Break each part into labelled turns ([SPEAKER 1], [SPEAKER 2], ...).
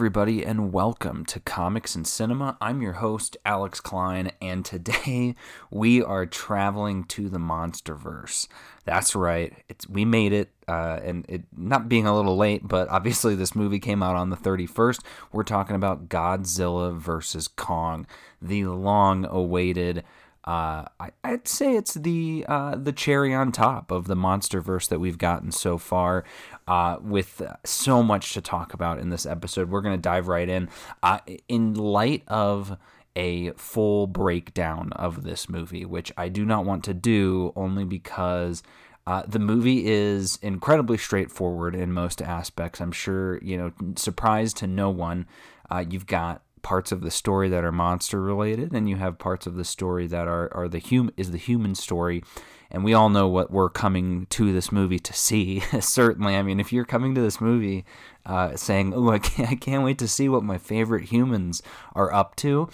[SPEAKER 1] everybody, and welcome to Comics and Cinema. I'm your host, Alex Klein, and today we are traveling to the Monsterverse. That's right, it's, we made it, uh, and it not being a little late, but obviously this movie came out on the 31st. We're talking about Godzilla versus Kong, the long-awaited uh, I, would say it's the uh, the cherry on top of the MonsterVerse that we've gotten so far. Uh, with so much to talk about in this episode, we're going to dive right in. Uh, in light of a full breakdown of this movie, which I do not want to do, only because. Uh, the movie is incredibly straightforward in most aspects. I'm sure, you know, surprise to no one. Uh, you've got parts of the story that are monster related and you have parts of the story that are, are the hum is the human story. And we all know what we're coming to this movie to see certainly. I mean if you're coming to this movie uh, saying oh I can't, I can't wait to see what my favorite humans are up to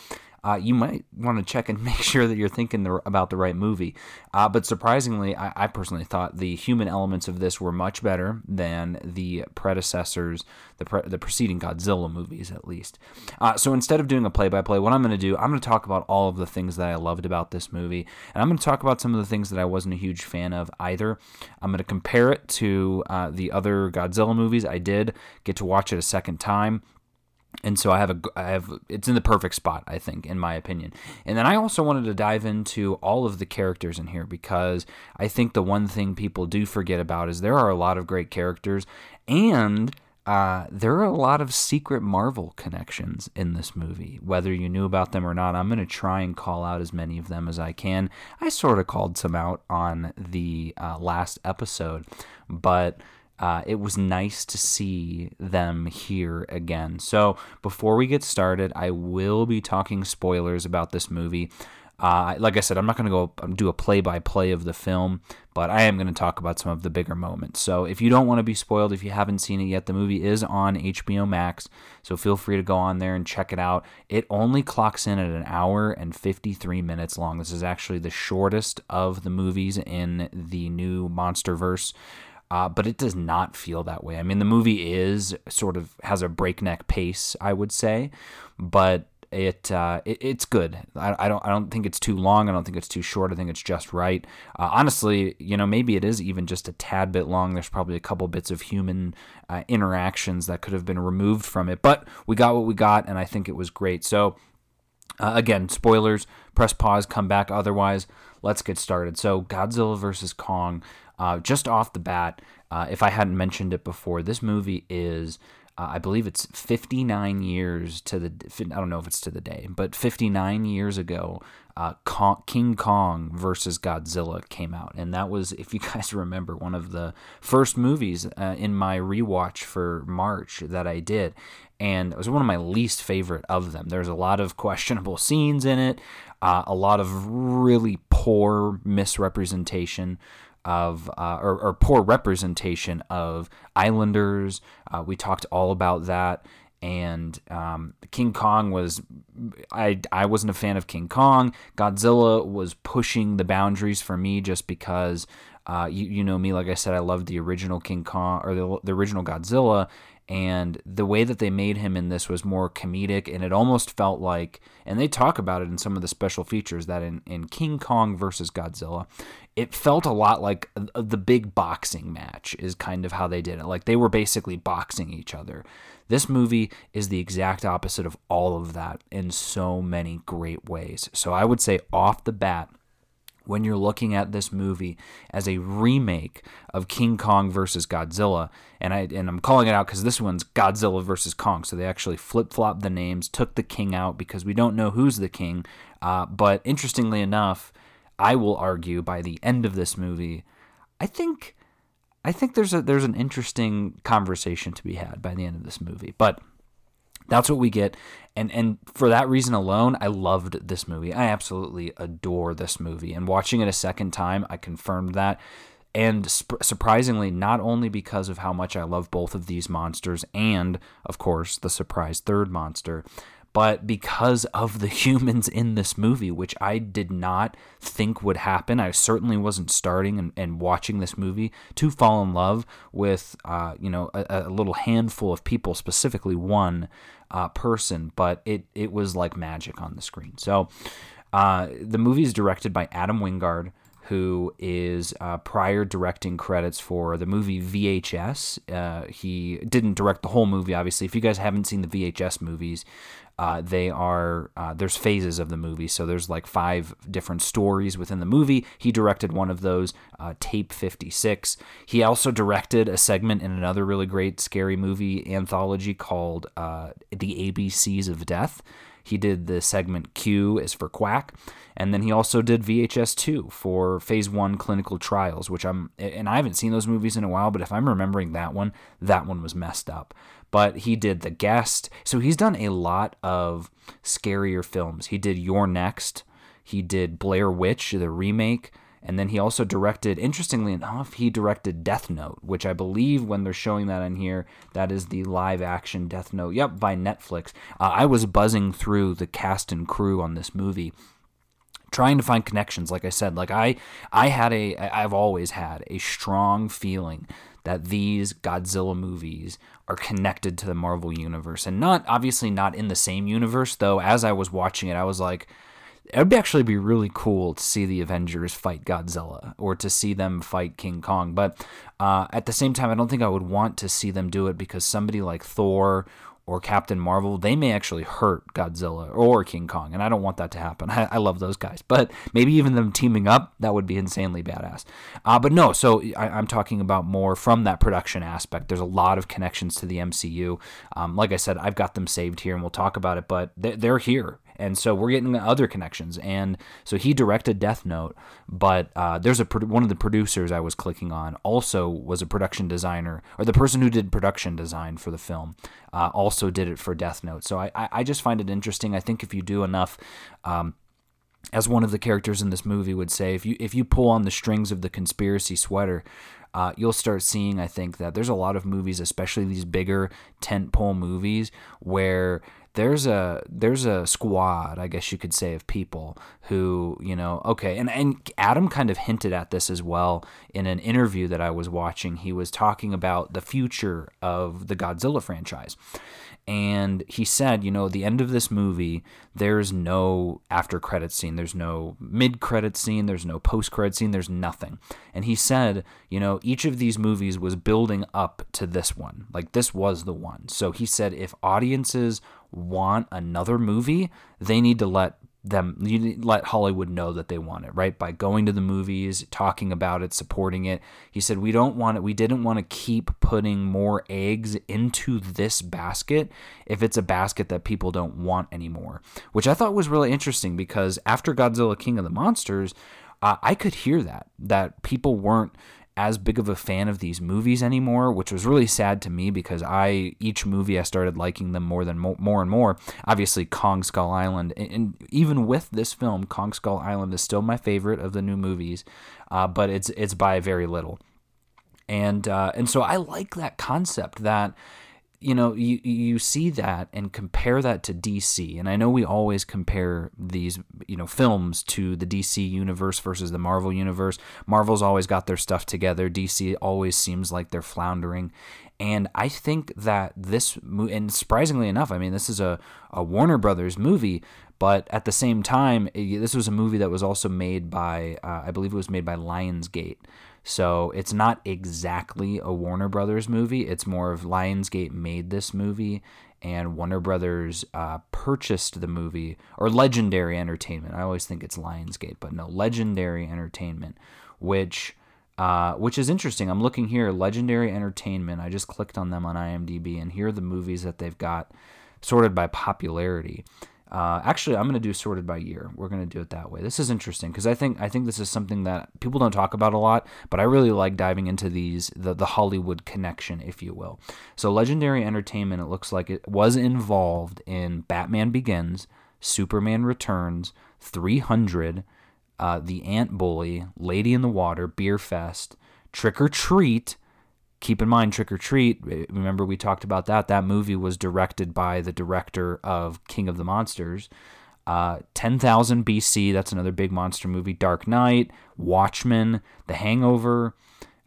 [SPEAKER 1] uh, you might want to check and make sure that you're thinking the, about the right movie. Uh, but surprisingly, I, I, personally thought the human elements of this were much better than the predecessors, the, pre- the preceding Godzilla movies, at least. Uh, so instead of doing a play by play, what I'm going to do, I'm going to talk about all of the things that I loved about this movie. And I'm going to talk about some of the things that I wasn't a huge fan of either. I'm going to compare it to uh, the other Godzilla movies. I did get to watch it a second time and so I have a I have it's in the perfect spot I think in my opinion. And then I also wanted to dive into all of the characters in here because I think the one thing people do forget about is there are a lot of great characters and uh, there are a lot of secret Marvel connections in this movie, whether you knew about them or not. I'm going to try and call out as many of them as I can. I sort of called some out on the uh, last episode, but uh, it was nice to see them here again. So, before we get started, I will be talking spoilers about this movie. Uh, like I said, I'm not going to go um, do a play by play of the film, but I am going to talk about some of the bigger moments. So if you don't want to be spoiled, if you haven't seen it yet, the movie is on HBO Max. So feel free to go on there and check it out. It only clocks in at an hour and 53 minutes long. This is actually the shortest of the movies in the new MonsterVerse uh, but it does not feel that way. I mean, the movie is sort of has a breakneck pace, I would say, but it, uh, it it's good. I, I, don't I don't think it's too long. I don't think it's too short. I think it's just right. Uh, honestly, you know, maybe it is even just a tad bit long. There's probably a couple bits of human uh, interactions that could have been removed from it, but we got what we got, and I think it was great. So. Uh, again, spoilers. Press pause. Come back. Otherwise, let's get started. So, Godzilla versus Kong. Uh, just off the bat, uh, if I hadn't mentioned it before, this movie is, uh, I believe it's 59 years to the, I don't know if it's to the day, but 59 years ago, uh, Kong, King Kong versus Godzilla came out. And that was, if you guys remember, one of the first movies uh, in my rewatch for March that I did. And it was one of my least favorite of them. There's a lot of questionable scenes in it, uh, a lot of really poor misrepresentation of uh, or, or, poor representation of islanders. Uh, we talked all about that. And um, King Kong was, I, I wasn't a fan of King Kong. Godzilla was pushing the boundaries for me just because, uh, you, you know me, like I said, I loved the original King Kong or the, the original Godzilla and the way that they made him in this was more comedic and it almost felt like and they talk about it in some of the special features that in, in king kong versus godzilla it felt a lot like uh, the big boxing match is kind of how they did it. Like they were basically boxing each other. This movie is the exact opposite of all of that in so many great ways. So i would say off the bat when you're looking at this movie as a remake of King Kong versus Godzilla, and I and I'm calling it out because this one's Godzilla versus Kong, so they actually flip flopped the names, took the king out because we don't know who's the king. Uh, but interestingly enough, I will argue by the end of this movie, I think I think there's a there's an interesting conversation to be had by the end of this movie, but. That's what we get, and and for that reason alone, I loved this movie. I absolutely adore this movie, and watching it a second time, I confirmed that. And sp- surprisingly, not only because of how much I love both of these monsters, and of course the surprise third monster, but because of the humans in this movie, which I did not think would happen, I certainly wasn't starting and, and watching this movie to fall in love with, uh, you know, a, a, little handful of people, specifically one uh, person, but it, it was like magic on the screen. So uh, the movie is directed by Adam Wingard, who is uh, prior directing credits for the movie VHS. Uh, he didn't direct the whole movie, obviously. If you guys haven't seen the VHS movies, uh, they are uh, there's phases of the movie, so there's like five different stories within the movie. He directed one of those, uh, Tape 56. He also directed a segment in another really great scary movie anthology called uh, The ABCs of Death. He did the segment Q is for Quack, and then he also did VHS 2 for Phase 1 clinical trials, which I'm and I haven't seen those movies in a while, but if I'm remembering that one, that one was messed up. But he did The Guest. So he's done a lot of scarier films. He did You're Next. He did Blair Witch, the remake. And then he also directed, interestingly enough, he directed Death Note, which I believe when they're showing that in here, that is the live action Death Note. Yep, by Netflix. Uh, I was buzzing through the cast and crew on this movie trying to find connections like i said like i i had a i've always had a strong feeling that these godzilla movies are connected to the marvel universe and not obviously not in the same universe though as i was watching it i was like it would actually be really cool to see the Avengers fight Godzilla or to see them fight King Kong. But uh, at the same time, I don't think I would want to see them do it because somebody like Thor or Captain Marvel, they may actually hurt Godzilla or King Kong, and I don't want that to happen. I, I love those guys, but maybe even them teaming up, that would be insanely badass. Uh, but no, so I, am talking about more from that production aspect. There's a lot of connections to the MCU. Um, like I said, I've got them saved here, and we'll talk about it, but they're, they're here and so we're getting other connections. And so he directed Death Note, but uh, there's a one of the producers I was clicking on also was a production designer, or the person who did production design for the film uh, also did it for Death Note. So I, I just find it interesting. I think if you do enough. Um, as one of the characters in this movie would say, if you if you pull on the strings of the conspiracy sweater, uh, you'll start seeing, I think, that there's a lot of movies, especially these bigger tentpole movies, where there's a there's a squad, I guess you could say, of people who you know. Okay, and and Adam kind of hinted at this as well in an interview that I was watching. He was talking about the future of the Godzilla franchise, and he said, you know, the end of this movie, there's no after credit scene, there's no mid credit scene, there's no post credit scene, there's nothing. And he said, you know, each of these movies was building up to this one. Like this was the one. So he said if audiences want another movie, they need to let them you let Hollywood know that they want it, right? By going to the movies, talking about it, supporting it. He said we don't want it we didn't want to keep putting more eggs into this basket if it's a basket that people don't want anymore. Which I thought was really interesting because after Godzilla King of the Monsters, uh, I could hear that that people weren't as big of a fan of these movies anymore, which was really sad to me because I each movie I started liking them more than more, and more. Obviously, Kong Skull Island, and, and, even with this film, Kong Skull Island is still my favorite of the new movies, uh, but it's it's by very little. And uh, and so I like that concept that you know, you you see that and compare that to DC, and I know we always compare these, you know, films to the DC universe versus the Marvel universe. Marvel's always got their stuff together. DC always seems like they're floundering, and I think that this, and surprisingly enough, I mean, this is a, a Warner Brothers movie, but at the same time, this was a movie that was also made by, uh, I believe it was made by Lionsgate. So it's not exactly a Warner Brothers movie. It's more of Lionsgate made this movie and Warner Brothers uh, purchased the movie, or Legendary Entertainment. I always think it's Lionsgate, but no, Legendary Entertainment, which. Uh, which is interesting. I'm looking here, Legendary Entertainment. I just clicked on them on IMDb, and here are the movies that they've got sorted by popularity. Uh, actually, I'm going to do sorted by year. We're going to do it that way. This is interesting because I think I think this is something that people don't talk about a lot, but I really like diving into these the the Hollywood connection, if you will. So, Legendary Entertainment, it looks like it was involved in Batman Begins, Superman Returns, 300, uh, The Ant Bully, Lady in the Water, Beer Fest, Trick or Treat, keep in mind Trick or Treat. Remember we talked about that. That movie was directed by the director of King of the Monsters. Uh, 10,000 BC, that's another big monster movie. Dark Knight, Watchmen, The Hangover,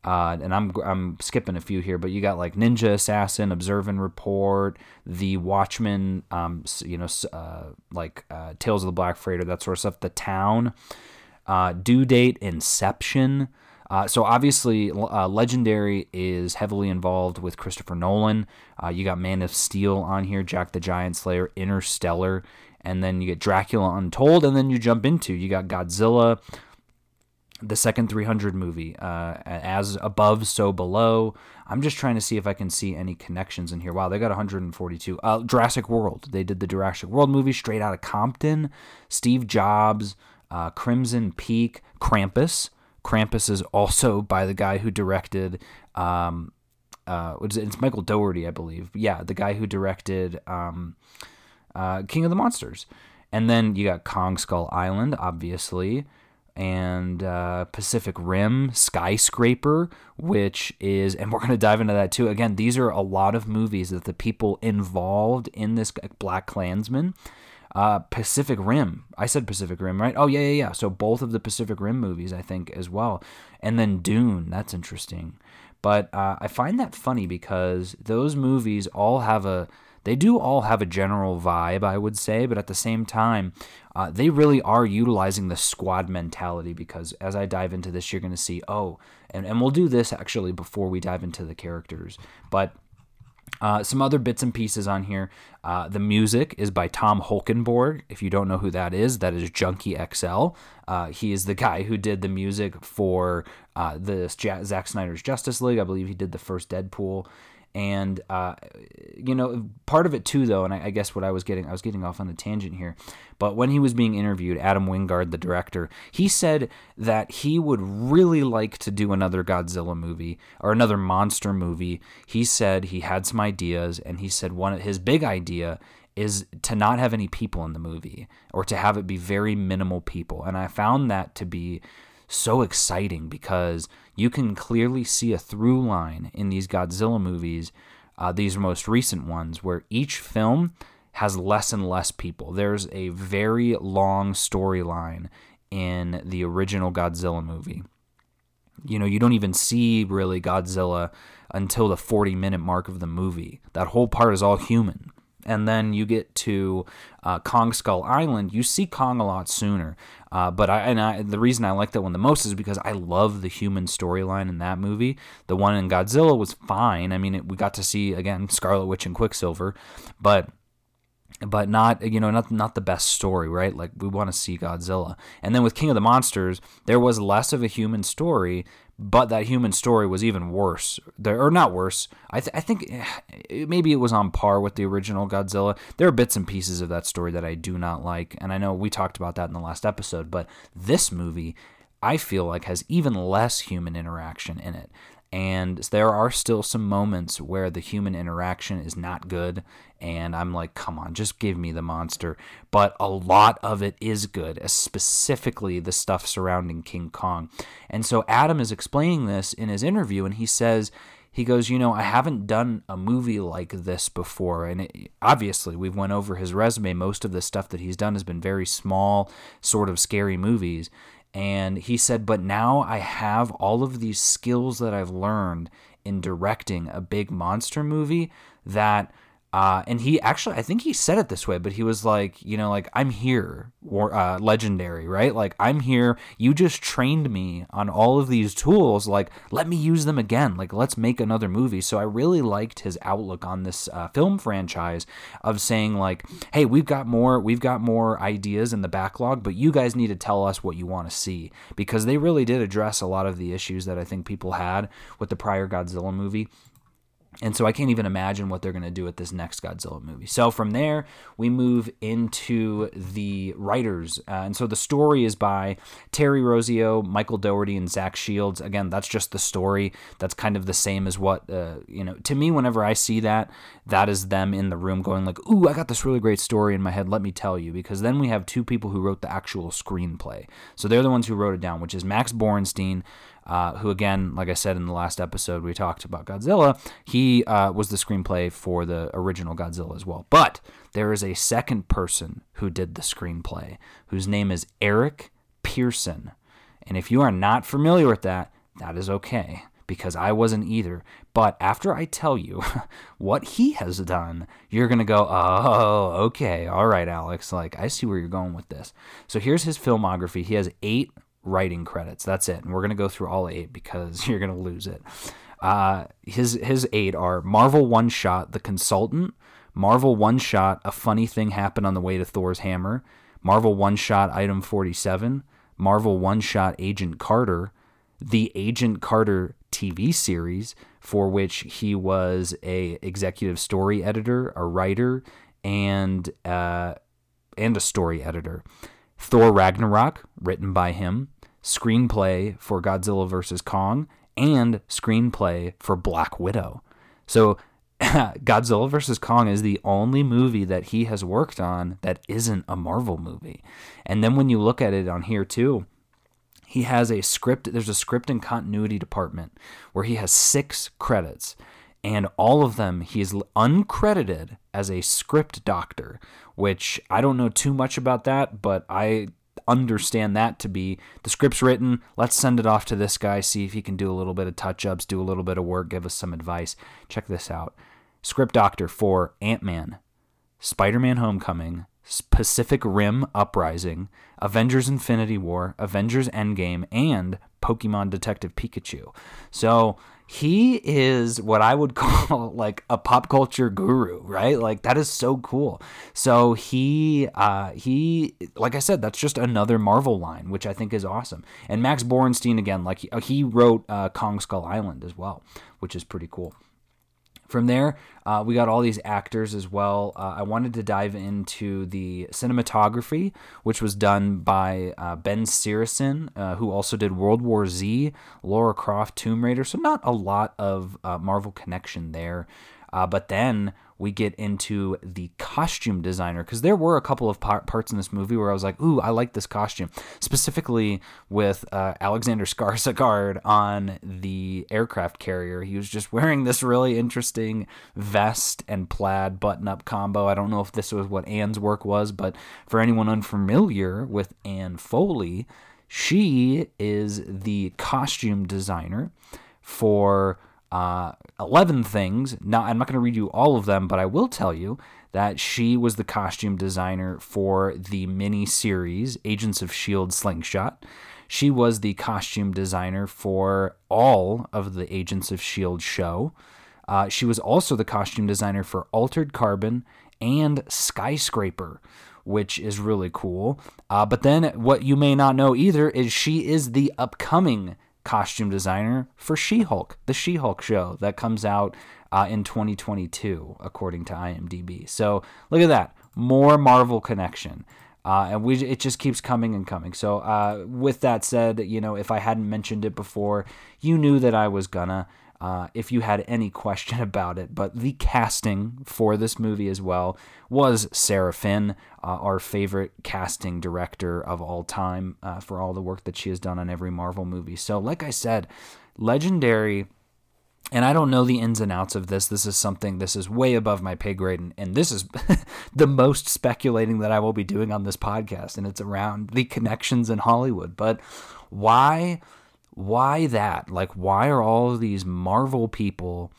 [SPEAKER 1] uh, and I'm I'm skipping a few here, but you got like Ninja Assassin, Observe and Report, The Watchmen, um, you know, uh, like uh, Tales of the Black Freighter, that sort of stuff. The Town, uh, Due Date, Inception. Uh, so obviously, uh, Legendary is heavily involved with Christopher Nolan. you got Man of Steel on here, Jack the Giant Slayer, Interstellar, and then you get Dracula Untold, and then you jump into you got Godzilla, the second 300 movie, uh, as above, so below. I'm just trying to see if I can see any connections in here. Wow, they got 142. Uh, Jurassic World. They did the Jurassic World movie straight out of Compton. Steve Jobs, uh, Crimson Peak, Krampus. Krampus is also by the guy who directed. Um, uh, it? It's Michael Dougherty, I believe. Yeah, the guy who directed um, uh, King of the Monsters. And then you got Kong Skull Island, obviously, and uh, Pacific Rim, Skyscraper, which is, and we're going to dive into that too. Again, these are a lot of movies that the people involved in this Black Klansman. Uh, Pacific Rim. I said Pacific Rim, right? Oh, yeah, yeah, yeah. So both of the Pacific Rim movies, I think, as well. And then Dune. That's interesting. But uh, I find that funny because those movies all have a they do all have a general vibe, I would say, but at the same time, uh, they really are utilizing the squad mentality because as I dive into this, you're going to see, oh, and, and we'll do this actually before we dive into the characters. But uh, some other bits and pieces on here. Uh, the music is by Tom Holkenborg. If you don't know who that is, that is Junkie XL. Uh, he is the guy who did the music for uh, the Zack Snyder's Justice League. I believe he did the first Deadpool. And uh, you know, part of it too, though, and I, I, guess what I was getting, I was getting off on a tangent here. But when he was being interviewed, Adam Wingard, the director, he said that he would really like to do another Godzilla movie or another monster movie. He said he had some ideas, and he said one of his big idea is to not have any people in the movie or to have it be very minimal people. And I found that to be so exciting because you can clearly see a through line in these Godzilla movies, uh, these most recent ones, where each film has less and less people. There's a very long storyline in the original Godzilla movie. You know, you don't even see really Godzilla until the 40 minute mark of the movie. That whole part is all human and then you get to uh, Kong Skull Island, you see Kong a lot sooner. Uh, but I and I, the reason I like that one the most is because I love the human storyline in that movie. The one in Godzilla was fine. I mean, it, we got to see again Scarlet Witch and Quicksilver, but but not you know not not the best story right like we want to see godzilla and then with king of the monsters there was less of a human story but that human story was even worse or not worse i, th- I think eh, maybe it was on par with the original godzilla. There are bits and pieces of that story that i do not like and i know we talked about that in the last episode but this movie i feel like has even less human interaction in it and there are still some moments where the human interaction is not good and i'm like come on just give me the monster. But a lot of it is good specifically the stuff surrounding king kong. And so adam is explaining this in his interview and he says he goes you know i haven't done a movie like this before and it, obviously we've went over his resume. Most of the stuff that he's done has been very small sort of scary movies and he said, But now I have all of these skills that I've learned in directing a big monster movie that uh, and he actually, I think he said it this way, but he was like, you know, like, I'm here, war, uh, legendary, right? Like, I'm here. You just trained me on all of these tools. Like, let me use them again. Like, let's make another movie. So I really liked his outlook on this uh, film franchise of saying, like, hey, we've got more, we've got more ideas in the backlog, but you guys need to tell us what you want to see because they really did address a lot of the issues that I think people had with the prior Godzilla movie and so I can't even imagine what they're going to do with this next Godzilla movie. So from there, we move into the writers. Uh, and so the story is by Terry Rossio, Michael Dougherty, and Zach Shields. Again, that's just the story. That's kind of the same as what, uh, you know, to me, whenever I see that, that is them in the room going like, ooh, I got this really great story in my head. Let me tell you. Because then we have two people who wrote the actual screenplay. So they're the ones who wrote it down, which is Max Borenstein, uh, who again, like I said in the last episode, we talked about Godzilla. He uh, was the screenplay for the original Godzilla as well. But there is a second person who did the screenplay, whose name is Eric Pearson. And if you are not familiar with that, that is okay because I wasn't either. But after I tell you what he has done, you're going to go, oh, okay, all right, Alex. Like, I see where you're going with this. So here's his filmography. He has eight writing credits. That's it. And we're going to go through all eight because you're going to lose it. Uh, his, his eight are Marvel One Shot, The Consultant, Marvel One Shot, A Funny Thing Happened on the Way to Thor's Hammer, Marvel One Shot, Item 47, Marvel One Shot, Agent Carter, the Agent Carter TV series, for which he was a executive story editor, a writer, and uh, and a story editor. Thor Ragnarok, written by him, screenplay for Godzilla vs Kong, and screenplay for Black Widow. So Godzilla vs. Kong is the only movie that he has worked on that isn't a Marvel movie. And then when you look at it on here too, he has a script there's a script and continuity department where he has six credits and all of them he is uncredited as a script doctor which i don't know too much about that but i understand that to be the script's written let's send it off to this guy see if he can do a little bit of touch ups do a little bit of work give us some advice. Check this out. Script doctor for ant-man. Spider-man homecoming Pacific Rim Uprising, Avengers Infinity War, Avengers Endgame, and Pokemon Detective Pikachu. So he is what I would call like a pop culture guru, right? Like that is so cool. So he, uh, he, like I said, that's just another Marvel line, which I think is awesome. And Max Borenstein again, like he, he wrote uh, Kong Skull Island as well, which is pretty cool. From there, uh, we got all these actors as well. Uh, I wanted to dive into the cinematography, which was done by uh, Ben Seresin, uh, who also did World War Z, Laura Croft, Tomb Raider. So, not a lot of uh, Marvel connection there. Uh, but then we get into the costume designer because there were a couple of par- parts in this movie where I was like, "Ooh, I like this costume." Specifically with uh, Alexander Skarsgård on the aircraft carrier, he was just wearing this really interesting vest and plaid button-up combo. I don't know if this was what Ann's work was, but for anyone unfamiliar with Ann Foley, she is the costume designer for uh, 11 things. Now, I'm not going to read you all of them, but I will tell you that she was the costume designer for the mini series Agents of S.H.I.E.L.D. Slingshot. She was the costume designer for all of the Agents of S.H.I.E.L.D. show. Uh, she was also the costume designer for Altered Carbon and Skyscraper, which is really cool. Uh, but then, what you may not know either is she is the upcoming costume designer for She Hulk, the She Hulk show that comes out uh, in 2022, according to IMDb. So look at that. More Marvel connection. Uh, and we it just keeps coming and coming. So uh, with that said, you know, if I hadn't mentioned it before, you knew that I was gonna uh, if you had any question about it. But the casting for this movie as well was Sarah Finn, uh, our favorite casting director of all time uh, for all the work that she has done on every Marvel movie. So, like I said, legendary. And I don't know the ins and outs of this. This is something, this is way above my pay grade. And, and this is the most speculating that I will be doing on this podcast. And it's around the connections in Hollywood. But why why that? Like, why are all these Marvel people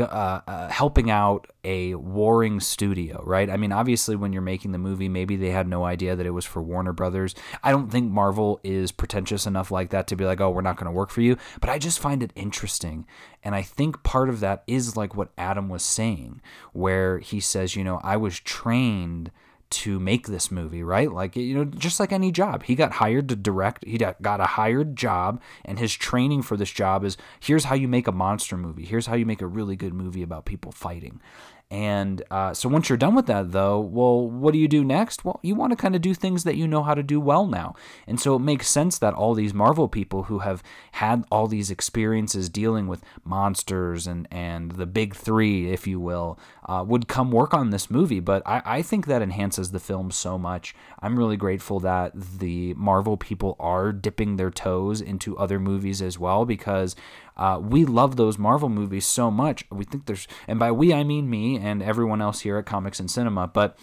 [SPEAKER 1] uh, uh, helping out a warring studio, right? I mean, obviously, when you're making the movie, maybe they had no idea that it was for Warner Brothers. I don't think Marvel is pretentious enough like that to be like, oh, we're not going to work for you. But I just find it interesting. And I think part of that is like what Adam was saying, where he says, you know, I was trained to make this movie, right? Like, you know, just like any job, he got hired to direct, he got a hired job, and his training for this job is here's how you make a monster movie, here's how you make a really good movie about people fighting. And uh, so once you're done with that, though, well, what do you do next? Well, you want to kind of do things that you know how to do well now. And so it makes sense that all these Marvel people who have had all these experiences dealing with monsters and, and the big three, if you will, uh, would come work on this movie. But I, I think that enhances the film so much. I'm really grateful that the Marvel people are dipping their toes into other movies as well because uh, we love those Marvel movies so much. We think there's, and by we I mean me and everyone else here at Comics and Cinema, but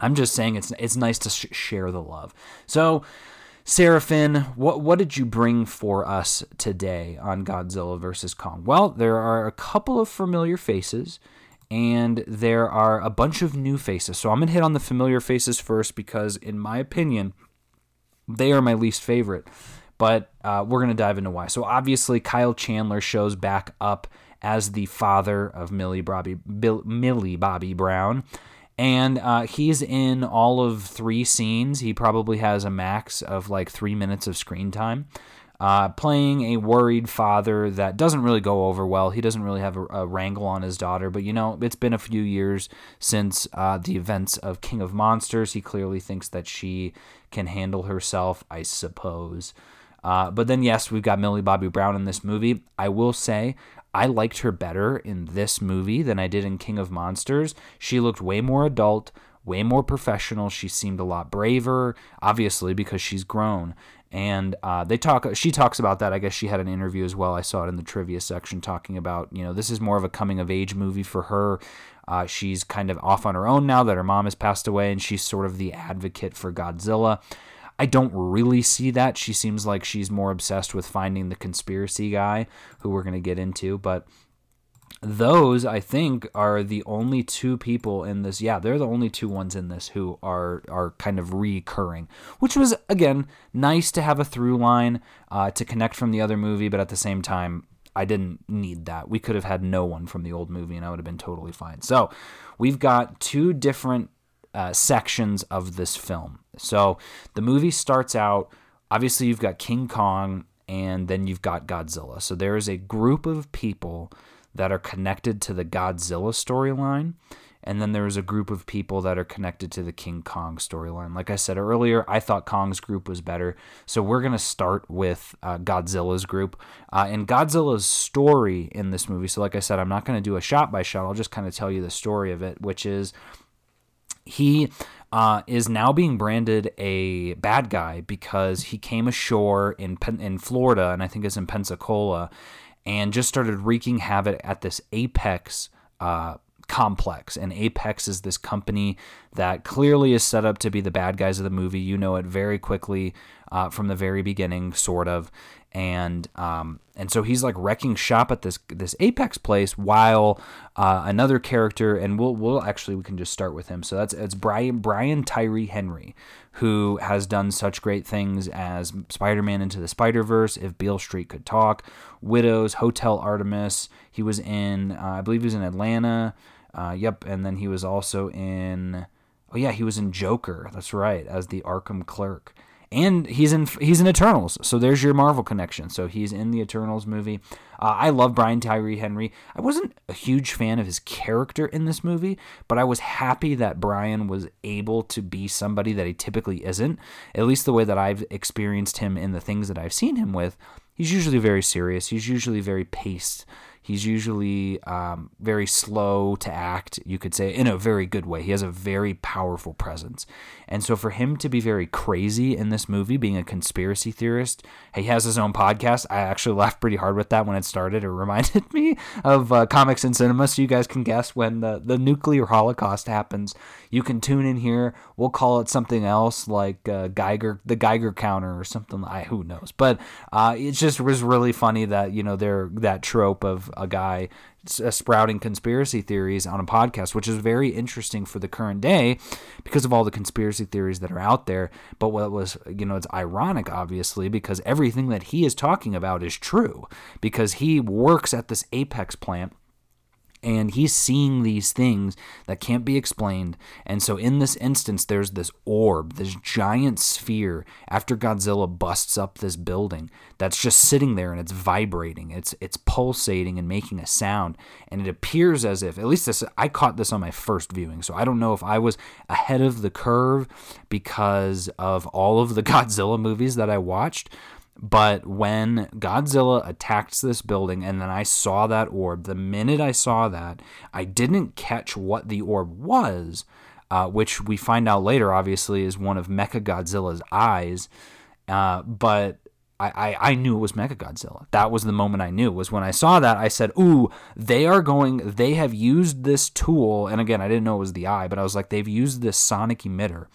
[SPEAKER 1] I'm just saying it's it's nice to sh- share the love. So. Sarah Finn, what what did you bring for us today on Godzilla vs Kong? Well, there are a couple of familiar faces and there are a bunch of new faces. So I'm going to hit on the familiar faces first because in my opinion, they are my least favorite but uh, we're going to dive into why. So obviously, Kyle Chandler shows back up as the father of Millie Bobby Bill, Millie Bobby Brown. And uh, he's in all of three scenes. He probably has a max of like three minutes of screen time. Uh, playing a worried father that doesn't really go over well. He doesn't really have a, a wrangle on his daughter, but you know, it's been a few years since uh, the events of King of Monsters. He clearly thinks that she can handle herself, I suppose. Uh, but then, yes, we've got Millie Bobby Brown in this movie. I will say, I liked her better in this movie than I did in King of Monsters. She looked way more adult, way more professional. She seemed a lot braver, obviously, because she's grown. And uh, they talk. She talks about that. I guess she had an interview as well. I saw it in the trivia section talking about you know this is more of a coming of age movie for her. Uh, she's kind of off on her own now that her mom has passed away, and she's sort of the advocate for Godzilla. I don't really see that. She seems like she's more obsessed with finding the conspiracy guy, who we're going to get into. But those, I think, are the only two people in this. Yeah, they're the only two ones in this who are are kind of recurring, which was again nice to have a through line uh, to connect from the other movie, but at the same time, I didn't need that. We could have had no one from the old movie, and I would have been totally fine. So, we've got two different uh, sections of this film. So the movie starts out, obviously, you've got King Kong and then you've got Godzilla. So there is a group of people that are connected to the Godzilla storyline. And then there is a group of people that are connected to the King Kong storyline. Like I said earlier, I thought Kong's group was better. So we're going to start with uh, Godzilla's group. Uh, and Godzilla's story in this movie. So, like I said, I'm not going to do a shot by shot. I'll just kind of tell you the story of it, which is he uh, is now being branded a bad guy because he came ashore in in Florida and I think it's in Pensacola, and just started wreaking havoc at this Apex uh, complex. And Apex is this company that clearly is set up to be the bad guys of the movie. You know it very quickly uh, from the very beginning, sort of and um, and so he's like wrecking shop at this this Apex place while uh, another character and we'll we'll actually we can just start with him. So that's it's Brian Brian Tyree Henry who has done such great things as Spider-Man into the Spider-Verse, If Beale Street Could Talk, Widows, Hotel Artemis. He was in uh, I believe he was in Atlanta. Uh, yep, and then he was also in oh yeah, he was in Joker. That's right, as the Arkham clerk and he's in he's in Eternals. So there's your Marvel connection. So he's in the Eternals movie. Uh, I love Brian Tyree Henry. I wasn't a huge fan of his character in this movie, but I was happy that Brian was able to be somebody that he typically isn't. At least the way that I've experienced him in the things that I've seen him with. He's usually very serious. He's usually very paced. He's usually um, very slow to act, you could say, in a very good way. He has a very powerful presence. And so for him to be very crazy in this movie, being a conspiracy theorist, he has his own podcast. I actually laughed pretty hard with that when it started. It reminded me of uh, comics and cinema, so you guys can guess when the, the nuclear holocaust happens. You can tune in here. We'll call it something else like uh, Geiger, the Geiger counter or something. I who knows, but uh, it just was really funny that you know that trope of a guy sprouting conspiracy theories on a podcast, which is very interesting for the current day because of all the conspiracy theories that are out there. But what was, you know, it's ironic, obviously, because everything that he is talking about is true because he works at this Apex plant and he's seeing these things that can't be explained. And so, in this instance, there's this orb, this giant sphere. After Godzilla busts up this building, that's just sitting there and it's vibrating, it's it's pulsating and making a sound, and it appears as if, at least this, I caught this on my first viewing, so I don't know if I was ahead of the curve because of all of the Godzilla movies that I watched but when Godzilla attacks this building and then I saw that orb, the minute I saw that, I didn't catch what the orb was, uh, which we find out later, obviously, is one of Mecha Godzilla's eyes. Uh, but I, I, I, knew it was Mecha Godzilla. That was the moment I knew. Was when I saw that I said, "Ooh, they are going. They have used this tool." And again, I didn't know it was the eye, but I was like, "They've used this sonic emitter."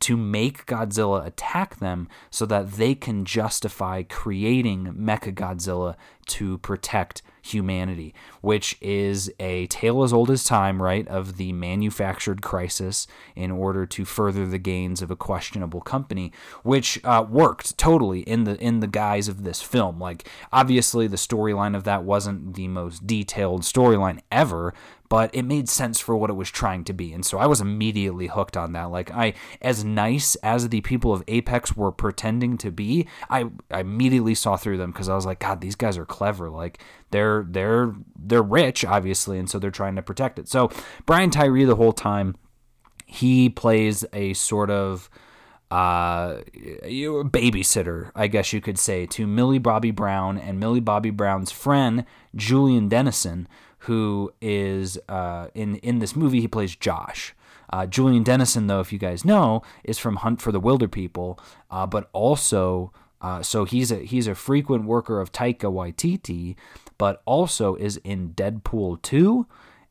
[SPEAKER 1] To make Godzilla attack them so that they can justify creating Mecha Godzilla to protect humanity, which is a tale as old as time, right, of the manufactured crisis in order to further the gains of a questionable company, which uh, worked totally in the in the guise of this film. Like obviously the storyline of that wasn't the most detailed storyline ever, but it made sense for what it was trying to be. And so I was immediately hooked on that. Like I as nice as the people of Apex were pretending to be, I, I immediately saw through them because I was like, God, these guys are clever. Like they're they're they're rich, obviously, and so they're trying to protect it. So Brian Tyree the whole time, he plays a sort of uh, babysitter, I guess you could say, to Millie Bobby Brown and Millie Bobby Brown's friend Julian Dennison, who is uh, in in this movie. He plays Josh. Uh, Julian Dennison, though, if you guys know, is from Hunt for the Wilderpeople, uh, but also uh, so he's a he's a frequent worker of Taika Waititi, but also is in Deadpool two,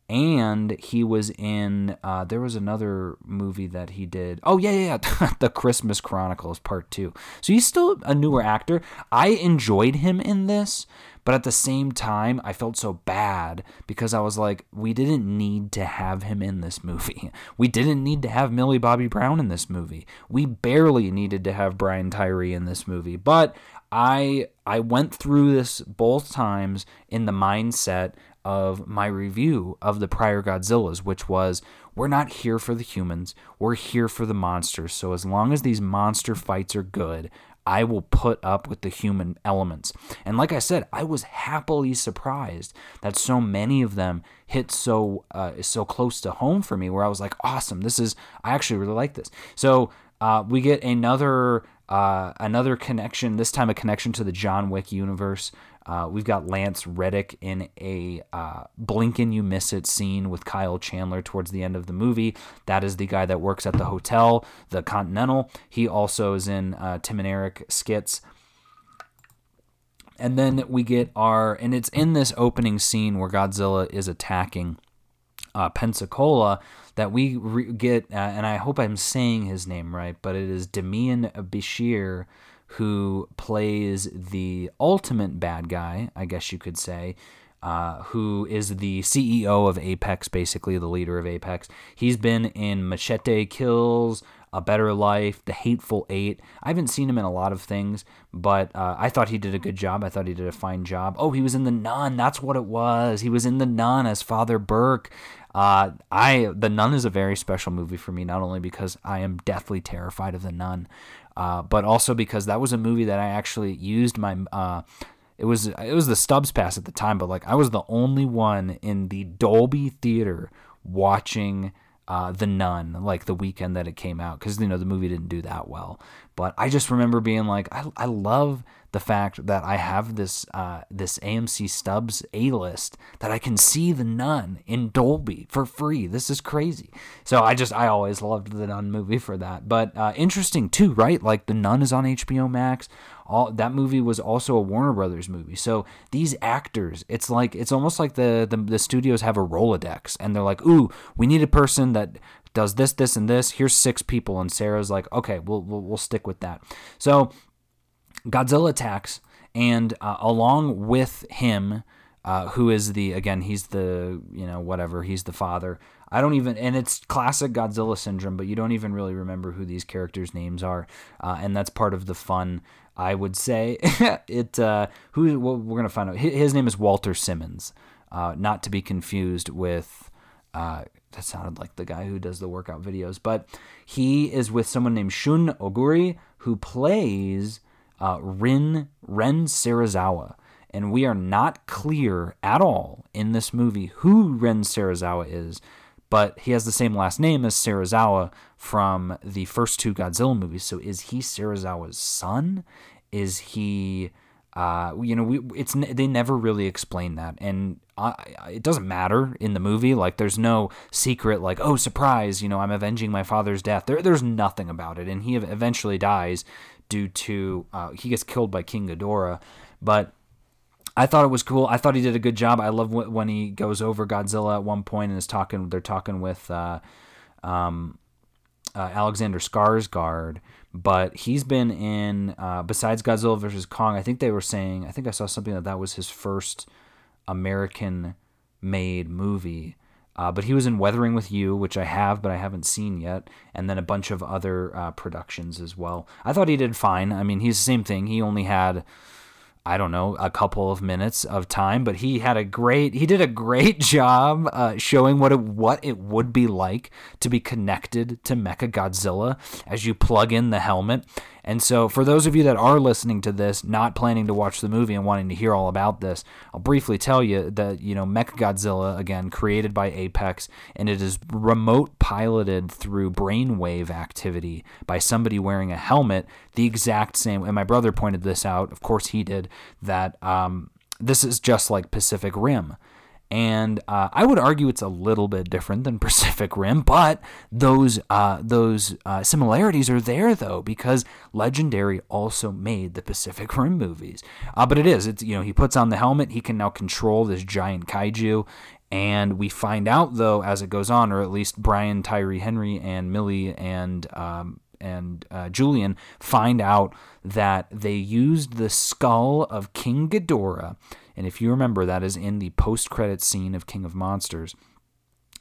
[SPEAKER 1] and he was in uh, there was another movie that he did. Oh yeah, yeah, yeah. the Christmas Chronicles Part Two. So he's still a newer actor. I enjoyed him in this. But at the same time, I felt so bad because I was like, we didn't need to have him in this movie. We didn't need to have Millie Bobby Brown in this movie. We barely needed to have Brian Tyree in this movie. But I I went through this both times in the mindset of my review of the prior Godzillas, which was we're not here for the humans, we're here for the monsters. So as long as these monster fights are good, I will put up with the human elements. And like I said, I was happily surprised that so many of them hit so uh, so close to home for me, where I was like, awesome, this is I actually really like this. So uh, we get another uh, another connection. This time, a connection to the John Wick universe. Uh, we've got Lance Reddick in a uh, blink and you miss it scene with Kyle Chandler towards the end of the movie. That is the guy that works at the hotel, the Continental. He also is in uh, Tim and Eric skits. And then we get our, and it's in this opening scene where Godzilla is attacking uh, Pensacola that we re- get, uh, and I hope I'm saying his name right, but it is Demian Bichir who plays the ultimate bad guy, I guess you could say, uh, who is the CEO of Apex, basically the leader of Apex. He's been in Machete Kills, A Better Life, The Hateful Eight. I haven't seen him in a lot of things, but uh, I thought he did a good job. I thought he did a fine job. Oh, he was in The Nun. That's what it was. He was in The Nun as Father Burke. Uh, I The Nun is a very special movie for me, not only because I am deathly terrified of The Nun, uh, but also because that was a movie that I actually used my. Uh, it was it was the Stubs Pass at the time, but like I was the only one in the Dolby theater watching uh, The Nun like the weekend that it came out because you know the movie didn't do that well. But I just remember being like, I, I love the fact that I have this uh, this AMC Stubs A list that I can see the Nun in Dolby for free. This is crazy. So I just I always loved the Nun movie for that. But uh, interesting too, right? Like the Nun is on HBO Max. All that movie was also a Warner Brothers movie. So these actors, it's like it's almost like the the, the studios have a Rolodex and they're like, ooh, we need a person that does this, this, and this. Here's six people, and Sarah's like, okay, we'll we'll, we'll stick with that. So Godzilla attacks, and uh, along with him, uh, who is the again, he's the you know whatever, he's the father. I don't even, and it's classic Godzilla syndrome, but you don't even really remember who these characters' names are, uh, and that's part of the fun. I would say it. Uh, who well, we're gonna find out. His name is Walter Simmons. uh, not to be confused with. Uh, that sounded like the guy who does the workout videos, but he is with someone named Shun Oguri who plays uh, Rin Ren Serizawa, and we are not clear at all in this movie who Ren Serizawa is, but he has the same last name as Serizawa from the first two Godzilla movies. So is he Serizawa's son? Is he? Uh, you know, we it's they never really explain that, and I, it doesn't matter in the movie. Like, there's no secret, like, oh, surprise, you know, I'm avenging my father's death. There, there's nothing about it, and he eventually dies due to uh, he gets killed by King Ghidorah, but. I thought it was cool. I thought he did a good job. I love when he goes over Godzilla at one point and is talking. They're talking with uh, um, uh, Alexander Skarsgård, but he's been in uh, besides Godzilla versus Kong. I think they were saying. I think I saw something that that was his first American made movie. Uh, but he was in Weathering with You, which I have, but I haven't seen yet, and then a bunch of other uh, productions as well. I thought he did fine. I mean, he's the same thing. He only had I don't know, a couple of minutes of time, but he had a great, he did a great job uh, showing what it, what it would be like to be connected to Mecha Godzilla as you plug in the helmet. And so, for those of you that are listening to this, not planning to watch the movie and wanting to hear all about this, I'll briefly tell you that, you know, Mechagodzilla, again, created by Apex, and it is remote piloted through brainwave activity by somebody wearing a helmet, the exact same. And my brother pointed this out, of course he did, that um, this is just like Pacific Rim and uh, I would argue it's a little bit different than Pacific Rim, but those uh, those uh, similarities are there though because Legendary also made the Pacific Rim movies. Uh, but it is. It's you know he puts on the helmet, he can now control this giant kaiju, and we find out though as it goes on, or at least Brian Tyree Henry and Millie and um, and uh, Julian find out that they used the skull of King Ghidorah and if you remember, that is in the post credit scene of King of Monsters.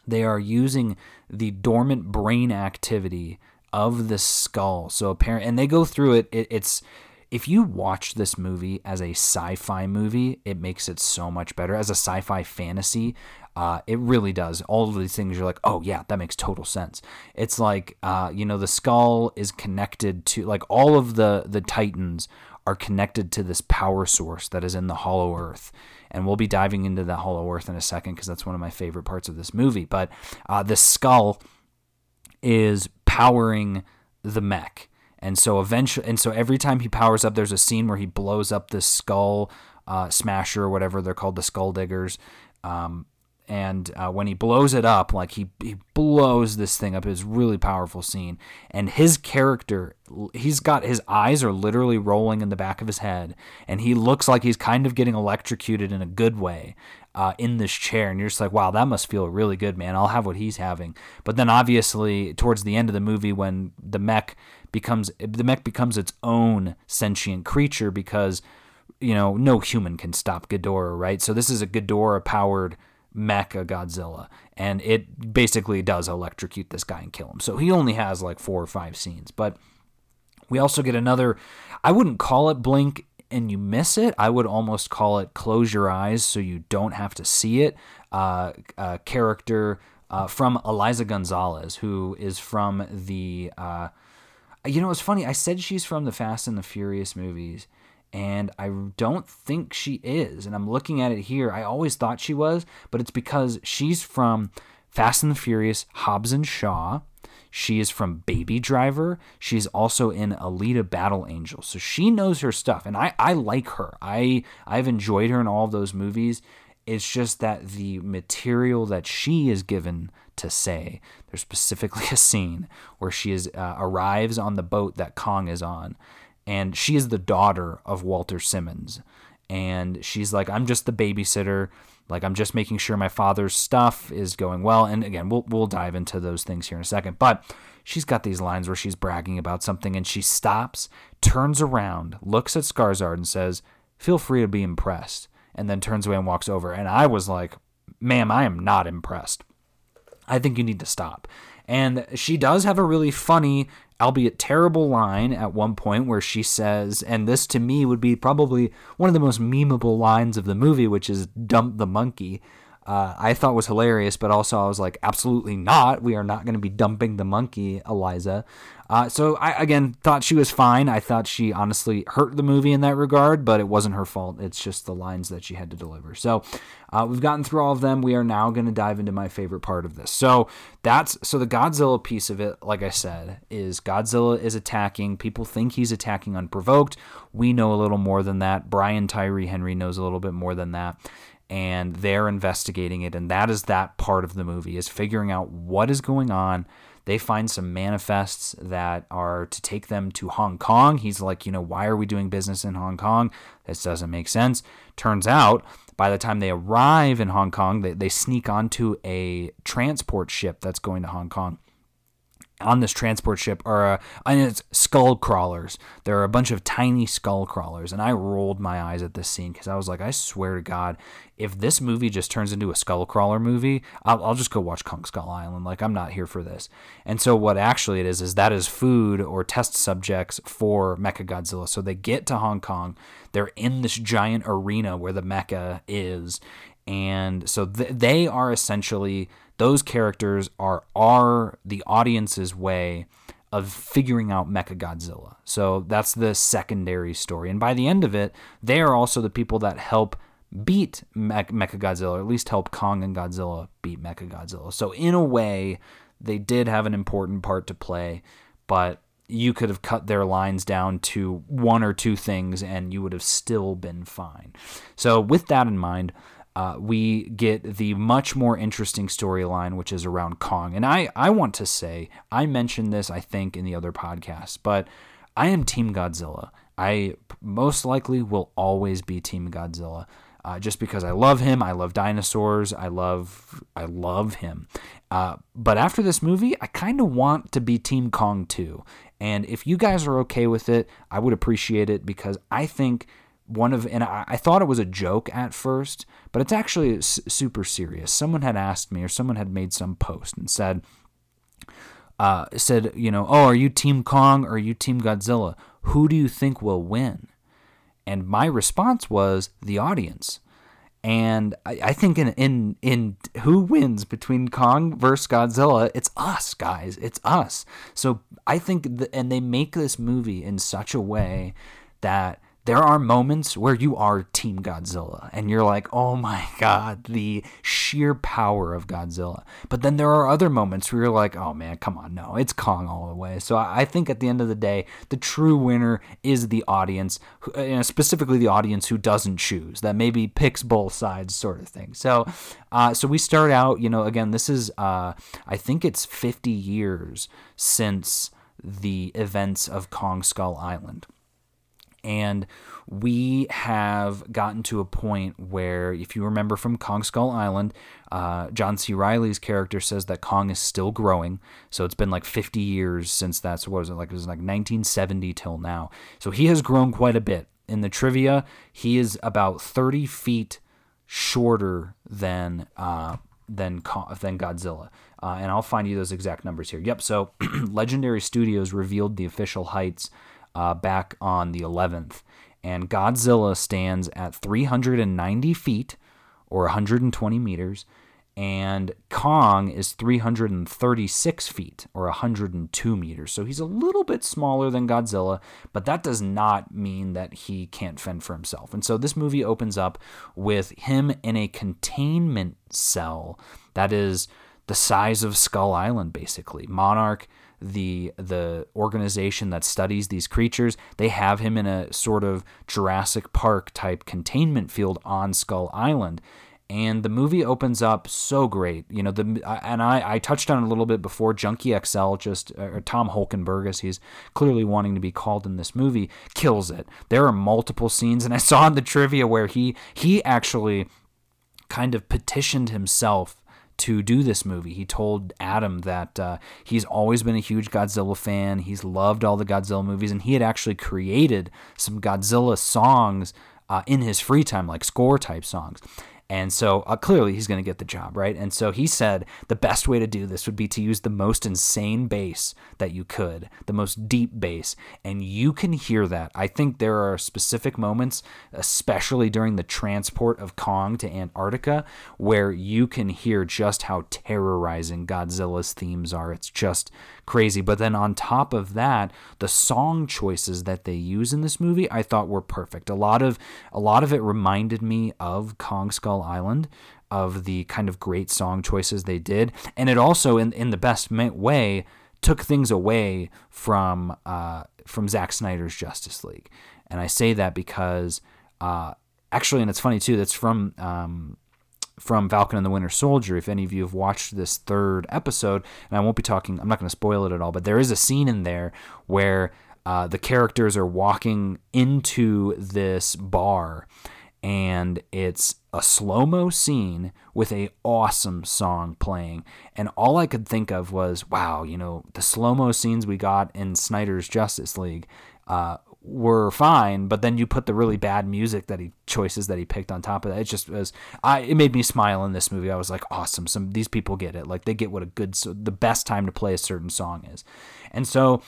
[SPEAKER 1] They are using the dormant brain activity of the skull. So apparent, and they go through it, it it's if you watch this movie as a sci-fi movie, it makes it so much better. As a sci-fi fantasy, uh, it really does. All of these things, you're like, oh yeah, that makes total sense. It's like, uh, you know, the skull is connected to like all of the the titans are connected to this power source that is in the hollow earth. And we'll be diving into the hollow earth in a second because that's one of my favorite parts of this movie. But uh, the skull is powering the mech. And so eventually, and so every time he powers up, there's a scene where he blows up this skull uh, smasher or whatever they're called, the skull diggers. Um, and uh, when he blows it up, like he he blows this thing up, it's really powerful scene. And his character, he's got his eyes are literally rolling in the back of his head, and he looks like he's kind of getting electrocuted in a good way. Uh, in this chair, and you're just like, wow, that must feel really good, man. I'll have what he's having. But then, obviously, towards the end of the movie, when the mech becomes the mech becomes its own sentient creature, because you know no human can stop Ghidorah, right? So this is a Ghidorah powered Mecha Godzilla, and it basically does electrocute this guy and kill him. So he only has like four or five scenes, but we also get another. I wouldn't call it blink and you miss it. I would almost call it close your eyes so you don't have to see it. Uh, character uh, from Eliza Gonzalez, who is from the. Uh, you know, it's funny. I said she's from the Fast and the Furious movies, and I don't think she is. And I'm looking at it here. I always thought she was, but it's because she's from Fast and the Furious, Hobbs and Shaw. She is from Baby Driver. She's also in Alita Battle Angel. So she knows her stuff. And I, I like her. I I've enjoyed her in all of those movies. It's just that the material that she is given to say, there's specifically a scene where she is uh, arrives on the boat that Kong is on and she is the daughter of Walter Simmons. And she's like, I'm just the babysitter. Like I'm just making sure my father's stuff is going well. And again, we'll we'll dive into those things here in a second. But she's got these lines where she's bragging about something and she stops, turns around, looks at Skarsgård and says, Feel free to be impressed. And then turns away and walks over. And I was like, ma'am, I am not impressed. I think you need to stop. And she does have a really funny albeit terrible line at one point where she says, and this to me would be probably one of the most memeable lines of the movie, which is dump the monkey. Uh, I thought was hilarious, but also I was like, absolutely not. We are not going to be dumping the monkey, Eliza. Uh, so I again thought she was fine. I thought she honestly hurt the movie in that regard, but it wasn't her fault. It's just the lines that she had to deliver. So uh, we've gotten through all of them. We are now going to dive into my favorite part of this. So that's so the Godzilla piece of it. Like I said, is Godzilla is attacking. People think he's attacking unprovoked. We know a little more than that. Brian Tyree Henry knows a little bit more than that and they're investigating it and that is that part of the movie is figuring out what is going on they find some manifests that are to take them to Hong Kong. He's like, you know, why are we doing business in Hong Kong? This doesn't make sense. Turns out, by the time they arrive in Hong Kong, they, they sneak onto a transport ship that's going to Hong Kong on this transport ship are uh, and it's skull crawlers. There are a bunch of tiny skull crawlers, and I rolled my eyes at this scene because I was like, I swear to God, if this movie just turns into a skull crawler movie, I'll, I'll just go watch Kong Skull Island. Like I'm not here for this. And so what actually it is is that is food or test subjects for Mecha Godzilla. So they get to Hong Kong, they're in this giant arena where the mecha is, and so th- they are essentially those characters are are the audience's way of figuring out Mecha Godzilla. So that's the secondary story. And by the end of it, they are also the people that help beat Mecha Godzilla, or at least help Kong and Godzilla beat Mecha Godzilla. So in a way, they did have an important part to play, but you could have cut their lines down to one or two things and you would have still been fine. So with that in mind, uh, we get the much more interesting storyline, which is around Kong. And I, I want to say, I mentioned this, I think, in the other podcast, but I am Team Godzilla. I most likely will always be Team Godzilla. Uh, just because I love him, I love dinosaurs, I love I love him. Uh, but after this movie, I kind of want to be Team Kong too. And if you guys are okay with it, I would appreciate it because I think one of and I, I, thought it was a joke at first but it's actually s- super serious someone had asked me or someone had made some post and said uh, said you know oh are you team kong or are you team godzilla who do you think will win and my response was the audience and I, I think in, in in who wins between Kong versus Godzilla, it's us guys. It's us. So I think, the, and they make this movie in such a way that there are moments where you are Team Godzilla and you're like, oh my God, the sheer power of Godzilla. But then there are other moments where you're like, oh man, come on, no, it's Kong all the way. So I think at the end of the day, the true winner is the audience, uh, specifically the audience who doesn't choose, that maybe picks both sides, sort of thing. So, uh, so we start out, you know, again, this is, uh, I think it's 50 years since the events of Kong Skull Island. And we have gotten to a point where, if you remember from Kong Skull Island, uh, John C. Reilly's character says that Kong is still growing. So it's been like 50 years since that's what was it like? It was like 1970 till now. So he has grown quite a bit. In the trivia, he is about 30 feet shorter than uh, than than Godzilla. Uh, and I'll find you those exact numbers here. Yep. So Legendary Studios revealed the official heights uh, back on the 11th. And Godzilla stands at 390 feet or 120 meters, and Kong is 336 feet or 102 meters. So he's a little bit smaller than Godzilla, but that does not mean that he can't fend for himself. And so this movie opens up with him in a containment cell that is the size of Skull Island, basically. Monarch the the organization that studies these creatures. They have him in a sort of Jurassic Park type containment field on Skull Island. And the movie opens up so great. You know the and I, I touched on it a little bit before junkie xl just uh, or tom holkenborg as he's clearly wanting to be called in this movie kills it. There are multiple scenes and i saw in the trivia where he he actually kind of petitioned himself to do this movie. He told Adam that uh, he's always been a huge Godzilla fan. He's loved all the Godzilla movies, and he had actually created some Godzilla songs uh, in his free time, like score type songs. And so uh, clearly he's going to get the job, right? And so he said the best way to do this would be to use the most insane bass that you could, the most deep bass. And you can hear that. I think there are specific moments, especially during the transport of Kong to Antarctica, where you can hear just how terrorizing Godzilla's themes are. It's just crazy. But then on top of that, the song choices that they use in this movie I thought were perfect. A lot of a lot of it reminded me of Kong Skull Island of the kind of great song choices they did. And it also in in the best way took things away from uh, from Zack Snyder's Justice League. And I say that because uh, actually, and it's funny too. That's from um, from Falcon and the Winter Soldier. If any of you have watched this third episode, and I won't be talking, I'm not going to spoil it at all, but there is a scene in there where uh, the characters are walking into this bar and it's a slow-mo scene with a awesome song playing and all i could think of was wow you know the slow-mo scenes we got in snyder's justice league uh, were fine but then you put the really bad music that he choices that he picked on top of that it just was i it made me smile in this movie i was like awesome some these people get it like they get what a good so the best time to play a certain song is and so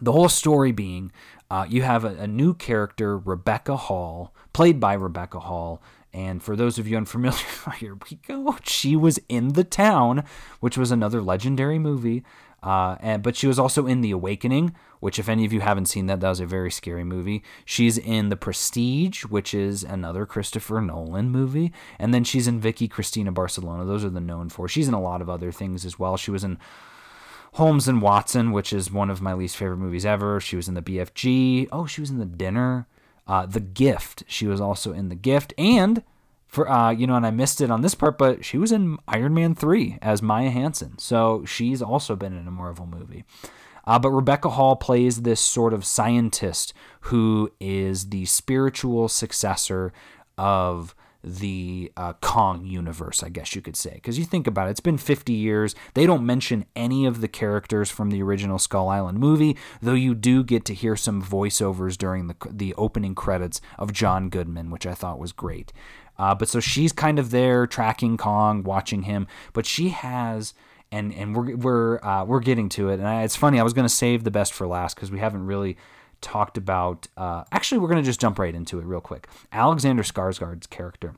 [SPEAKER 1] the whole story being uh, you have a, a, new character, Rebecca Hall, played by Rebecca Hall. And for those of you unfamiliar, here we go. She was in The Town, which was another legendary movie. Uh, and, but she was also in The Awakening, which, if any of you haven't seen that, that was a very scary movie. She's in The Prestige, which is another Christopher Nolan movie. And then she's in Vicky Cristina Barcelona. Those are the known for. She's in a lot of other things as well. She was in Holmes and Watson, which is one of my least favorite movies ever. She was in the BFG. Oh, she was in The Dinner. Uh, the Gift. She was also in The Gift. And for uh, you know, and I missed it on this part, but she was in Iron Man 3 as Maya Hansen. So she's also been in a Marvel movie. Uh, but Rebecca Hall plays this sort of scientist who is the spiritual successor of the uh, Kong universe, I guess you could say. Because you think about it, it's been 50 years. They don't mention any of the characters from the original Skull Island movie, though you do get to hear some voiceovers during the, the opening credits of John Goodman, which I thought was great. Uh, but so she's kind of there tracking Kong, watching him, but she has. And, and we're we're uh, we're getting to it, and I, it's funny. I was going to save the best for last because we haven't really talked about. Uh, actually, we're going to just jump right into it real quick. Alexander Skarsgård's character.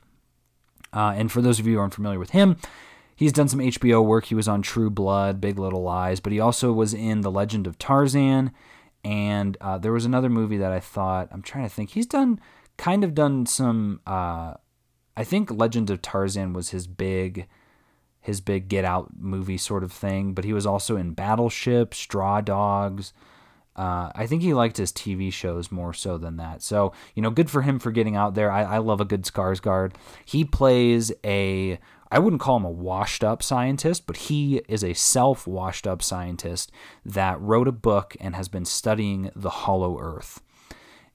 [SPEAKER 1] Uh, and for those of you who aren't familiar with him, he's done some HBO work. He was on True Blood, Big Little Lies, but he also was in The Legend of Tarzan. And uh, there was another movie that I thought, I'm trying to think, he's done kind of done some. Uh, I think Legend of Tarzan was his big his big get out movie sort of thing, but he was also in Battleship, Straw Dogs, uh, I think he liked his TV shows more so than that. So, you know, good for him for getting out there. I, I love a good Skarsgård. He plays a, I wouldn't call him a washed up scientist, but he is a self washed up scientist that wrote a book and has been studying the hollow earth.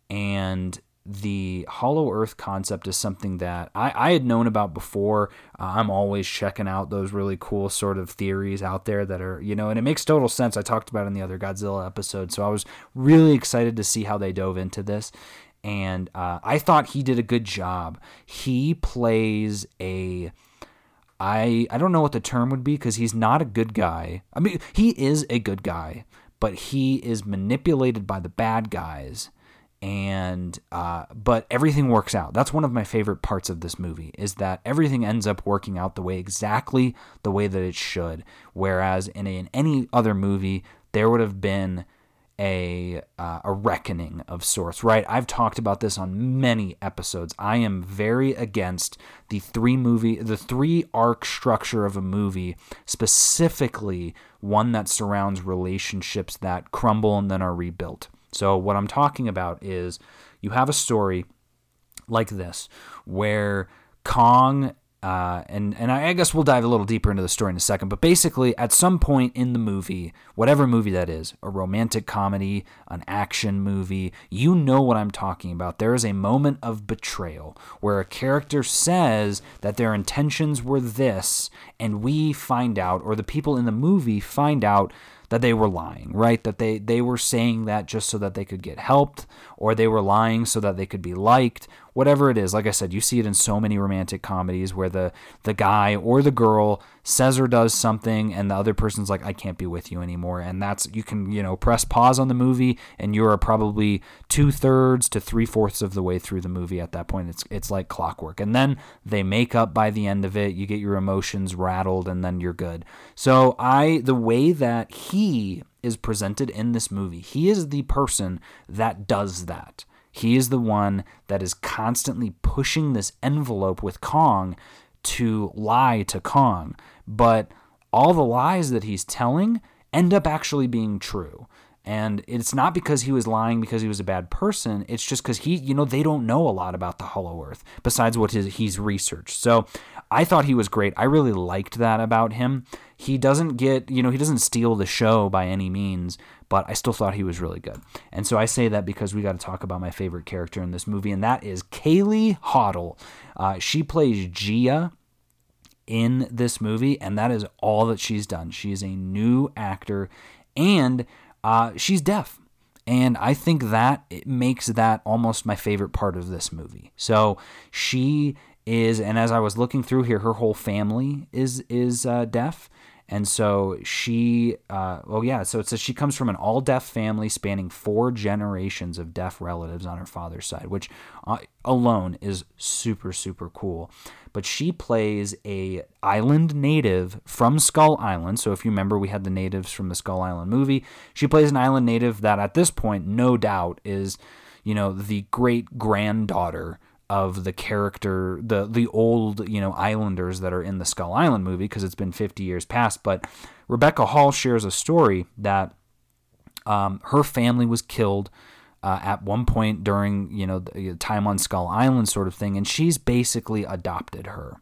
[SPEAKER 1] And the hollow earth concept is something that I, I had known about before. Uh, I'm always checking out those really cool sort of theories out there that are, you know, and it makes total sense. I talked about in the other Godzilla episode. So I was really excited to see how they dove into this. And uh, I thought he did a good job. He plays a. I, I don't know what the term would be because he's not a good guy. I mean, he is a good guy, but he is manipulated by the bad guys and uh, but everything works out. That's one of my favorite parts of this movie is that everything ends up working out the way exactly the way that it should. Whereas in, a, in any other movie there would have been a uh, a reckoning of sorts right? I've talked about this on many episodes. I am very against the three movie the three arc structure of a movie specifically one that surrounds relationships that crumble and then are rebuilt so, what I'm talking about is you have a story like this where Kong uh, and and I guess we'll dive a little deeper into the story in a second. But basically, at some point in the movie, whatever movie that is, a romantic comedy, an action movie, you know what I'm talking about. There is a moment of betrayal where a character says that their intentions were this, and we find out, or the people in the movie find out that they were lying, right? That they they were saying that just so that they could get helped or they were lying so that they could be liked whatever it is. Like I said, you see it in so many romantic comedies where the the guy or the girl says or does something and the other person's like I can't be with you anymore and that's you can, you know, press pause on the movie and you're probably two thirds to three fourths of the way through the movie at that point. It's it's like clockwork. And then they make up by the end of it, you get your emotions rattled and then you're good. So I the way that he is presented in this movie, he is the person that does that. He is the one that is constantly pushing this envelope with Kong to lie to Kong. But all the lies that he's telling end up actually being true. And it's not because he was lying because he was a bad person. It's just because he, you know, they don't know a lot about the Hollow Earth besides what his, he's researched. So I thought he was great. I really liked that about him. He doesn't get, you know, he doesn't steal the show by any means, but I still thought he was really good. And so I say that because we got to talk about my favorite character in this movie, and that is Kaylee Hottle. Uh, she plays Jia in this movie, and that is all that she's done. She is a new actor, and uh, she's deaf. And I think that it makes that almost my favorite part of this movie. So she is, and as I was looking through here, her whole family is is uh, deaf, and so she, uh, well, yeah, so it says she comes from an all deaf family spanning four generations of deaf relatives on her father's side, which uh, alone is super, super cool. But she plays a island native from Skull Island. So if you remember, we had the natives from the Skull Island movie. She plays an island native that at this point, no doubt, is, you know, the great granddaughter of the character, the the old you know Islanders that are in the Skull Island movie because it's been 50 years past. But Rebecca Hall shares a story that um, her family was killed uh, at one point during you know the time on Skull Island sort of thing, and she's basically adopted her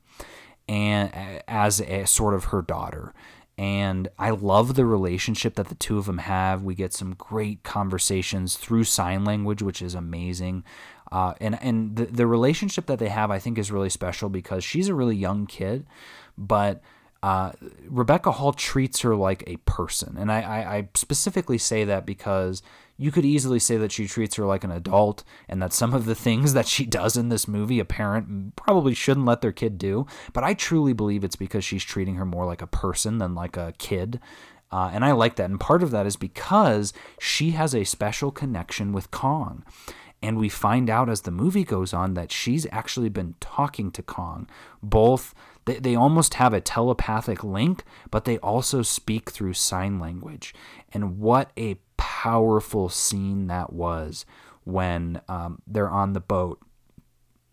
[SPEAKER 1] and as a sort of her daughter. And I love the relationship that the two of them have. We get some great conversations through sign language, which is amazing. Uh, and and the, the relationship that they have, I think, is really special because she's a really young kid, but uh, Rebecca Hall treats her like a person. And I, I, I, specifically say that because you could easily say that she treats her like an adult and that some of the things that she does in this movie, a parent probably shouldn't let their kid do. But I truly believe it's because she's treating her more like a person than like a kid. Uh, and I like that. And part of that is because she has a special connection with Kong. And we find out as the movie goes on that she's actually been talking to Kong. Both, they, they almost have a telepathic link, but they also speak through sign language. And what a powerful scene that was when um, they're on the boat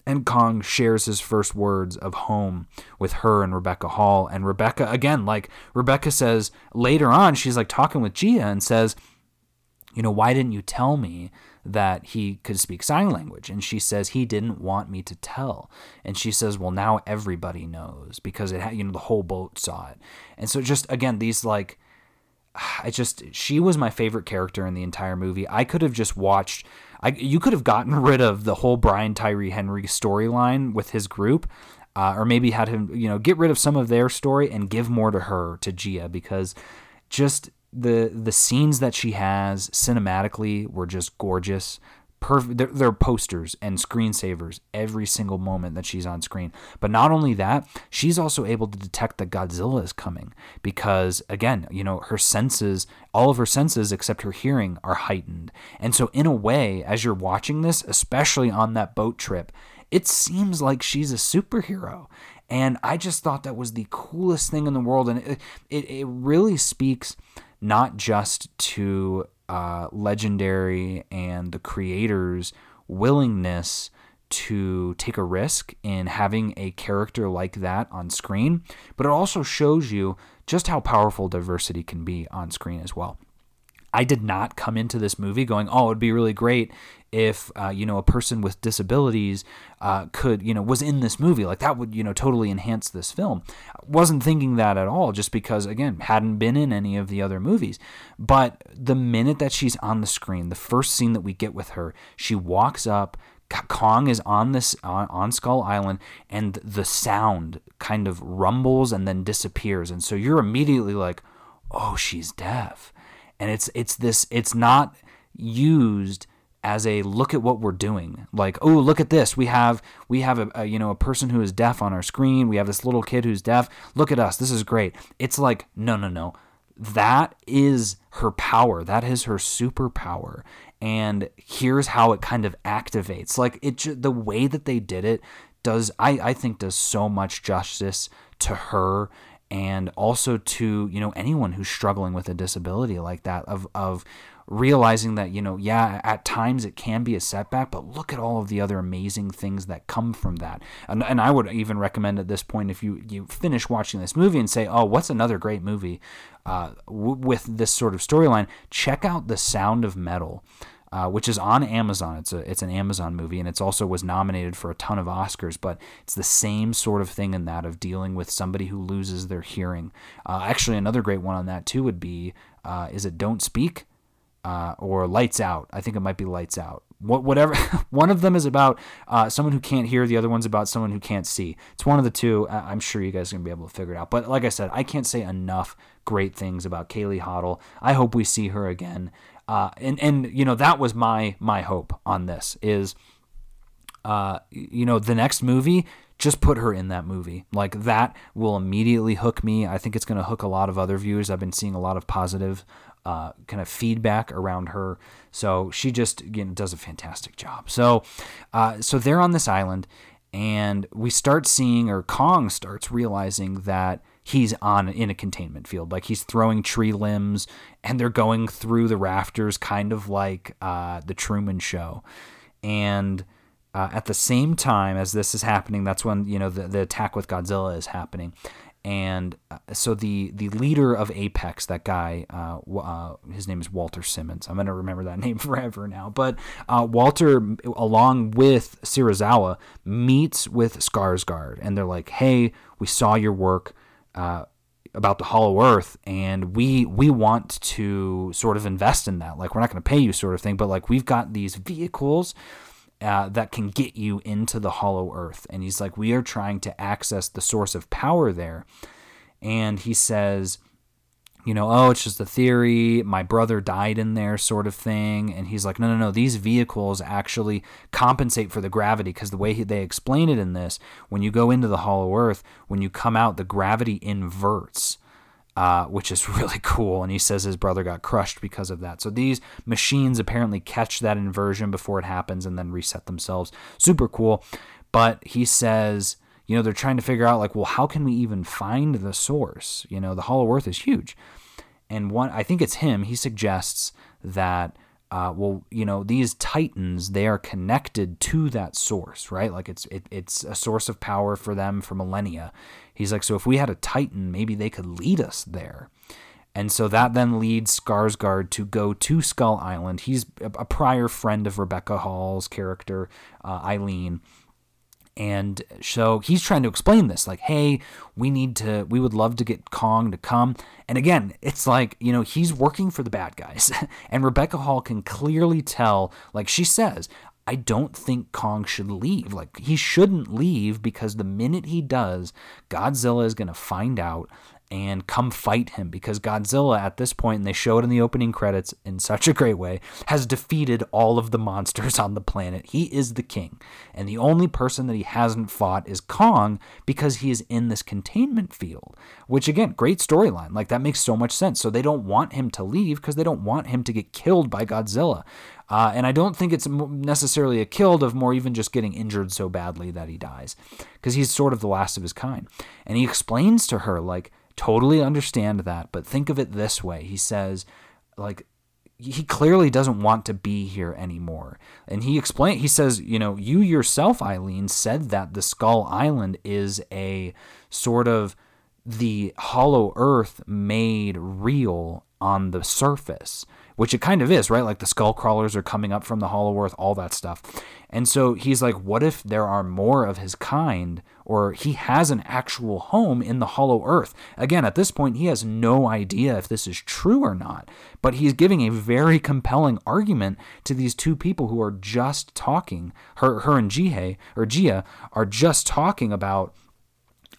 [SPEAKER 1] and Kong shares his first words of home with her and Rebecca Hall. And Rebecca, again, like Rebecca says later on, she's like talking with Jia and says, You know, why didn't you tell me that he could speak sign language. And she says he didn't want me to tell. And she says, well, now everybody knows because it had, you know, the whole boat saw it. And so just again, these like, I just she was my favorite character in the entire movie. I could have just watched. I you could have gotten rid of the whole Brian Tyree Henry storyline with his group, uh, or maybe had him you know get rid of some of their story and give more to her to Jia because just the the scenes that she has cinematically were just gorgeous. Perfect. They're, they're, posters and screensavers every single moment that she's on screen. But not only that, she's also able to detect that Godzilla is coming because, again, you know, her senses, all of her senses except her hearing, are heightened. And so, in a way, as you're watching this, especially on that boat trip, it seems like she's a superhero. And I just thought that was the coolest thing in the world. And it, it, it really speaks not just to uh, Legendary and the creators' willingness to take a risk in having a character like that on screen, but it also shows you just how powerful diversity can be on screen as well. I did not come into this movie going, "Oh, it'd be really great if uh, you know a person with disabilities uh, could you know was in this movie like that would you know totally enhance this film. Wasn't thinking that at all just because again hadn't been in any of the other movies. But the minute that she's on the screen the first scene that we get with her she walks up Kong is on this on, on Skull Island and the sound kind of rumbles and then disappears. And so you're immediately like oh she's deaf. And it's it's this it's not used as a look at what we're doing. Like oh look at this. We have we have a, a, you know a person who is deaf on our screen. We have this little kid who's deaf. Look at us. This is great. It's like no no no. That is her power. That is her superpower. And here's how it kind of activates. Like it the way that they did it does I, I think does so much justice to her and also to you know anyone who's struggling with a disability like that of of realizing that you know yeah at times it can be a setback but look at all of the other amazing things that come from that and, and i would even recommend at this point if you you finish watching this movie and say oh what's another great movie uh, w- with this sort of storyline check out the sound of metal uh, which is on Amazon. It's a it's an Amazon movie, and it's also was nominated for a ton of Oscars. But it's the same sort of thing in that of dealing with somebody who loses their hearing. Uh, actually, another great one on that too would be uh, is it Don't Speak uh, or Lights Out? I think it might be Lights Out. What, whatever. one of them is about uh, someone who can't hear. The other one's about someone who can't see. It's one of the two. I'm sure you guys are gonna be able to figure it out. But like I said, I can't say enough great things about Kaylee Hottle. I hope we see her again. Uh, and and you know that was my my hope on this is, uh, you know, the next movie just put her in that movie. Like that will immediately hook me. I think it's going to hook a lot of other viewers. I've been seeing a lot of positive uh, kind of feedback around her. So she just does a fantastic job. So uh, so they're on this island, and we start seeing, or Kong starts realizing that he's on in a containment field. Like he's throwing tree limbs and they're going through the rafters, kind of like uh, the Truman Show. And uh, at the same time as this is happening, that's when you know the, the attack with Godzilla is happening. And uh, so the the leader of Apex, that guy, uh, uh, his name is Walter Simmons. I'm gonna remember that name forever now. But uh, Walter, along with Serizawa, meets with Skarsgård, and they're like, "Hey, we saw your work uh, about the Hollow Earth, and we we want to sort of invest in that. Like we're not going to pay you, sort of thing, but like we've got these vehicles. Uh, that can get you into the hollow earth. And he's like, We are trying to access the source of power there. And he says, you know, oh, it's just a theory. My brother died in there, sort of thing. And he's like, no, no, no. These vehicles actually compensate for the gravity because the way he, they explain it in this, when you go into the Hollow Earth, when you come out, the gravity inverts. Uh, which is really cool. And he says his brother got crushed because of that. So these machines apparently catch that inversion before it happens and then reset themselves. Super cool. But he says you know, they're trying to figure out like, well, how can we even find the source? You know, the Hollow Earth is huge. And one, I think it's him, he suggests that, uh, well, you know, these titans, they are connected to that source, right? Like it's, it, it's a source of power for them for millennia. He's like, so if we had a titan, maybe they could lead us there. And so that then leads Skarsgård to go to Skull Island. He's a prior friend of Rebecca Hall's character, uh, Ilene and so he's trying to explain this like, hey, we need to, we would love to get Kong to come. And again, it's like, you know, he's working for the bad guys. and Rebecca Hall can clearly tell, like she says, I don't think Kong should leave. Like, he shouldn't leave because the minute he does, Godzilla is going to find out and come fight him because Godzilla at this point, and they show it in the opening credits in such a great way, has defeated all of the monsters on the planet. He is the king. And the only person that he hasn't fought is Kong because he is in this containment field, which again, great storyline. Like that makes so much sense. So they don't want him to leave because they don't want him to get killed by Godzilla. Uh, and I don't think it's necessarily a killed of more even just getting injured so badly that he dies because he's sort of the last of his kind. And he explains to her, like, Totally understand that, but think of it this way. He says, like, he clearly doesn't want to be here anymore. And he explained, he says, you know, you yourself, Ilene, said that the Skull Island is a sort of the hollow earth made real on the surface which it kind of is, right? Like the skull crawlers are coming up from the Hollow Earth, all that stuff. And so he's like, what if there are more of his kind, or he has an actual home in the Hollow Earth? Again, at this point, he has no idea if this is true or not, but he's giving a very compelling argument to these two people who are just talking. Her, her and Jihei or Jia are just talking about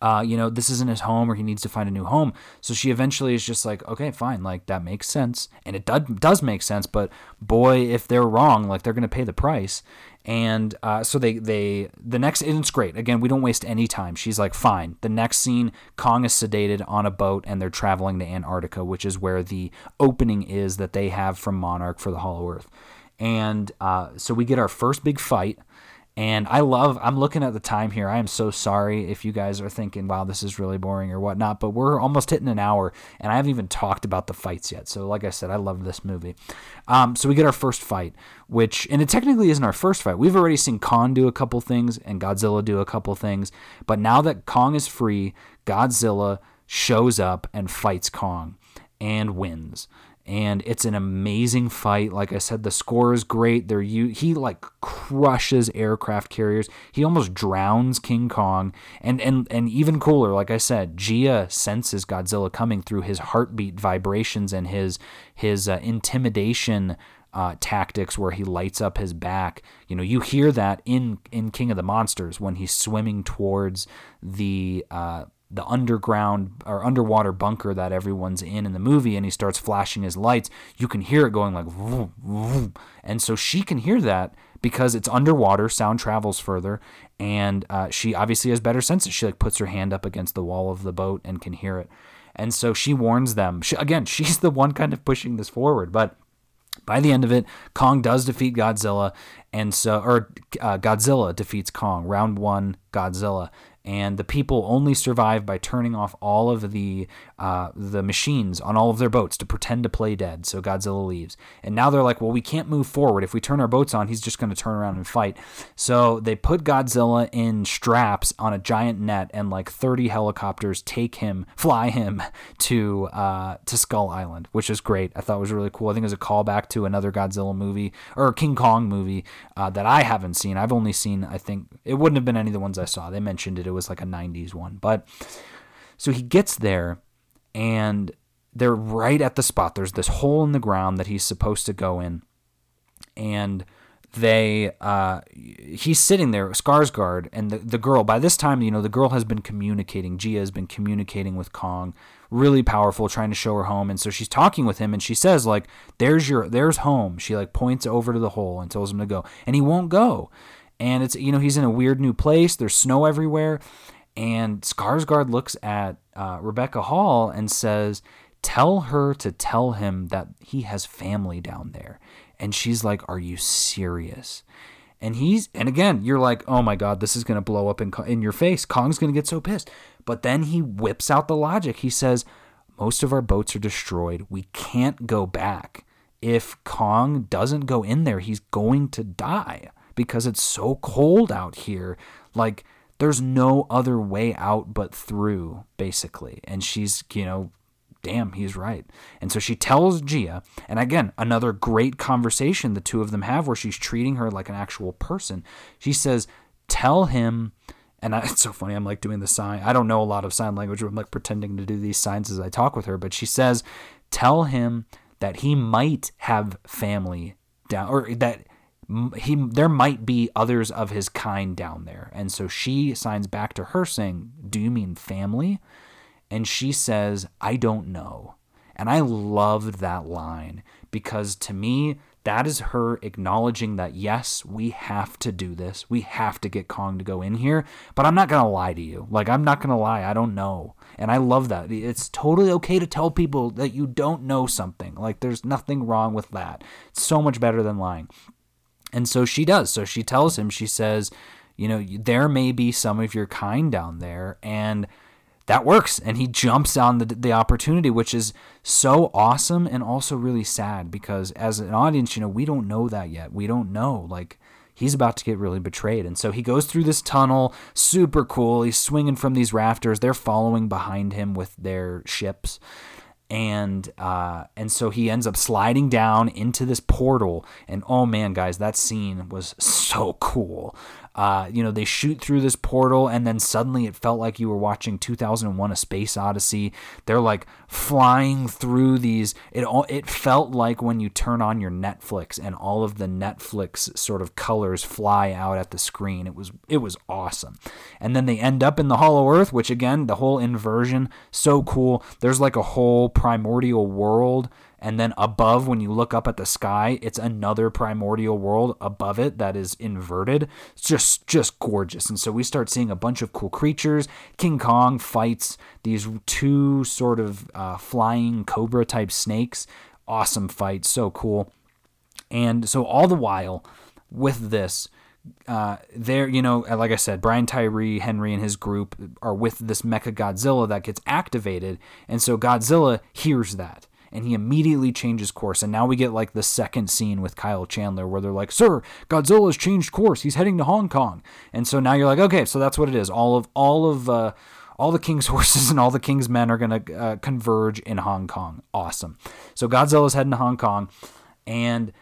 [SPEAKER 1] uh, you know, this isn't his home or he needs to find a new home. So she eventually is just like, okay, fine, like that makes sense. And it does, does make sense, but boy, if they're wrong, like they're going to pay the price. And uh, so they, they, the next, and it's great. Again, we don't waste any time. She's like, fine. The next scene, Kong is sedated on a boat and they're traveling to Antarctica, which is where the opening is that they have from Monarch for the Hollow Earth. And uh, so we get our first big fight. And I love, I'm looking at the time here. I am so sorry if you guys are thinking, wow, this is really boring or whatnot, but we're almost hitting an hour and I haven't even talked about the fights yet. So, like I said, I love this movie. Um, so, we get our first fight, which, and it technically isn't our first fight. We've already seen Kong do a couple things and Godzilla do a couple things. But now that Kong is free, Godzilla shows up and fights Kong and wins and it's an amazing fight. Like I said, the score is great. There, you he like crushes aircraft carriers. He almost drowns King Kong, and and and even cooler, like I said, Jia senses Godzilla coming through his heartbeat vibrations and his his uh, intimidation. Uh, tactics where he lights up his back. You know, you hear that in in King of the Monsters when he's swimming towards the uh, the underground or underwater bunker that everyone's in in the movie and he starts flashing his lights you can hear it going like vroom, vroom. and so she can hear that because it's underwater sound travels further and uh, she obviously has better senses she like puts her hand up against the wall of the boat and can hear it and so she warns them she, again she's the one kind of pushing this forward but by the end of it, Kong does defeat Godzilla, and so or uh, Godzilla defeats Kong. Round one, Godzilla, and the people only survive by turning off all of the uh, the machines on all of their boats to pretend to play dead. So Godzilla leaves, and now they're like, well, we can't move forward if we turn our boats on. He's just going to turn around and fight. So they put Godzilla in straps on a giant net, and like 30 helicopters take him, fly him to uh, to Skull Island, which is great. I thought was really cool. I think it was a callback to another Godzilla movie or King Kong movie uh, that I haven't seen. I've only seen, I think it wouldn't have been any of the ones I saw. They mentioned it it was like a 90s one. But so he gets there and they're right at the spot. There's this hole in the ground that he's supposed to go in. And they uh, he's sitting there Skarsgård and the, the girl by this time you know the girl has been communicating Jia has been communicating with Kong really powerful trying to show her home and so she's talking with him and she says like there's your there's home she like points over to the hole and tells him to go and he won't go and it's you know he's in a weird new place. There's snow everywhere, and Skarsgård looks at uh, Rebecca Hall and says, "Tell her to tell him that he has family down there." And she's like, "Are you serious?" And he's and again, you're like, "Oh my god, this is gonna blow up in in your face." Kong's gonna get so pissed. But then he whips out the logic. He says, "Most of our boats are destroyed. We can't go back." If Kong doesn't go in there, he's going to die because it's so cold out here. Like, there's no other way out but through, basically. And she's, you know, damn, he's right. And so she tells Jia, and again, another great conversation the two of them have where she's treating her like an actual person. She says, Tell him. And I, it's so funny. I'm like doing the sign. I don't know a lot of sign language. But I'm like pretending to do these signs as I talk with her. But she says, tell him that he might have family down, or that he there might be others of his kind down there. And so she signs back to her saying, "Do you mean family?" And she says, "I don't know." And I loved that line because to me that is her acknowledging that yes, we have to do this. We have to get Kong to go in here, but I'm not going to lie to you. Like I'm not going to lie, I don't know. And I love that. It's totally okay to tell people that you don't know something. Like there's nothing wrong with that. It's so much better than lying. And so she does. So she tells him, she says, you know, there may be some of your kind down there. And that works. And he jumps on the, the opportunity, which is so awesome and also really sad because as an audience, you know, we don't know that yet. We don't know. Like, he's about to get really betrayed. And so he goes through this tunnel, super cool. He's swinging from these rafters. They're following behind him with their ships and uh, and so he ends up sliding down into this portal and oh man guys that scene was so cool Uh, you know, they shoot through this portal, and then suddenly it felt like you were watching 2001: A Space Odyssey. They're like flying through these. It all it felt like when you turn on your Netflix and all of the Netflix sort of colors fly out at the screen. It was it was awesome. And then they end up in the Hollow Earth, which again, the whole inversion, so cool. There's like a whole primordial world and then above when you look up at the sky it's another primordial world above it that is inverted. It's just just gorgeous. And so we start seeing a bunch of cool creatures. King kong fights these two sort of uh, flying cobra type snakes. Awesome fight. So cool. And so all the while with this uh, there, you know, like I said, Brian Tyree Henry and his group are with this Mecha Godzilla that gets activated, and so Godzilla hears that, and he immediately changes course. And now we get like the second scene with Kyle Chandler where they're like, "Sir, Godzilla's changed course. He's heading to Hong Kong." And so now you're like, "Okay, so that's what it is. All of all of uh, all the king's horses and all the king's men are going to uh, converge in Hong Kong. Awesome. So Godzilla's heading to Hong Kong, and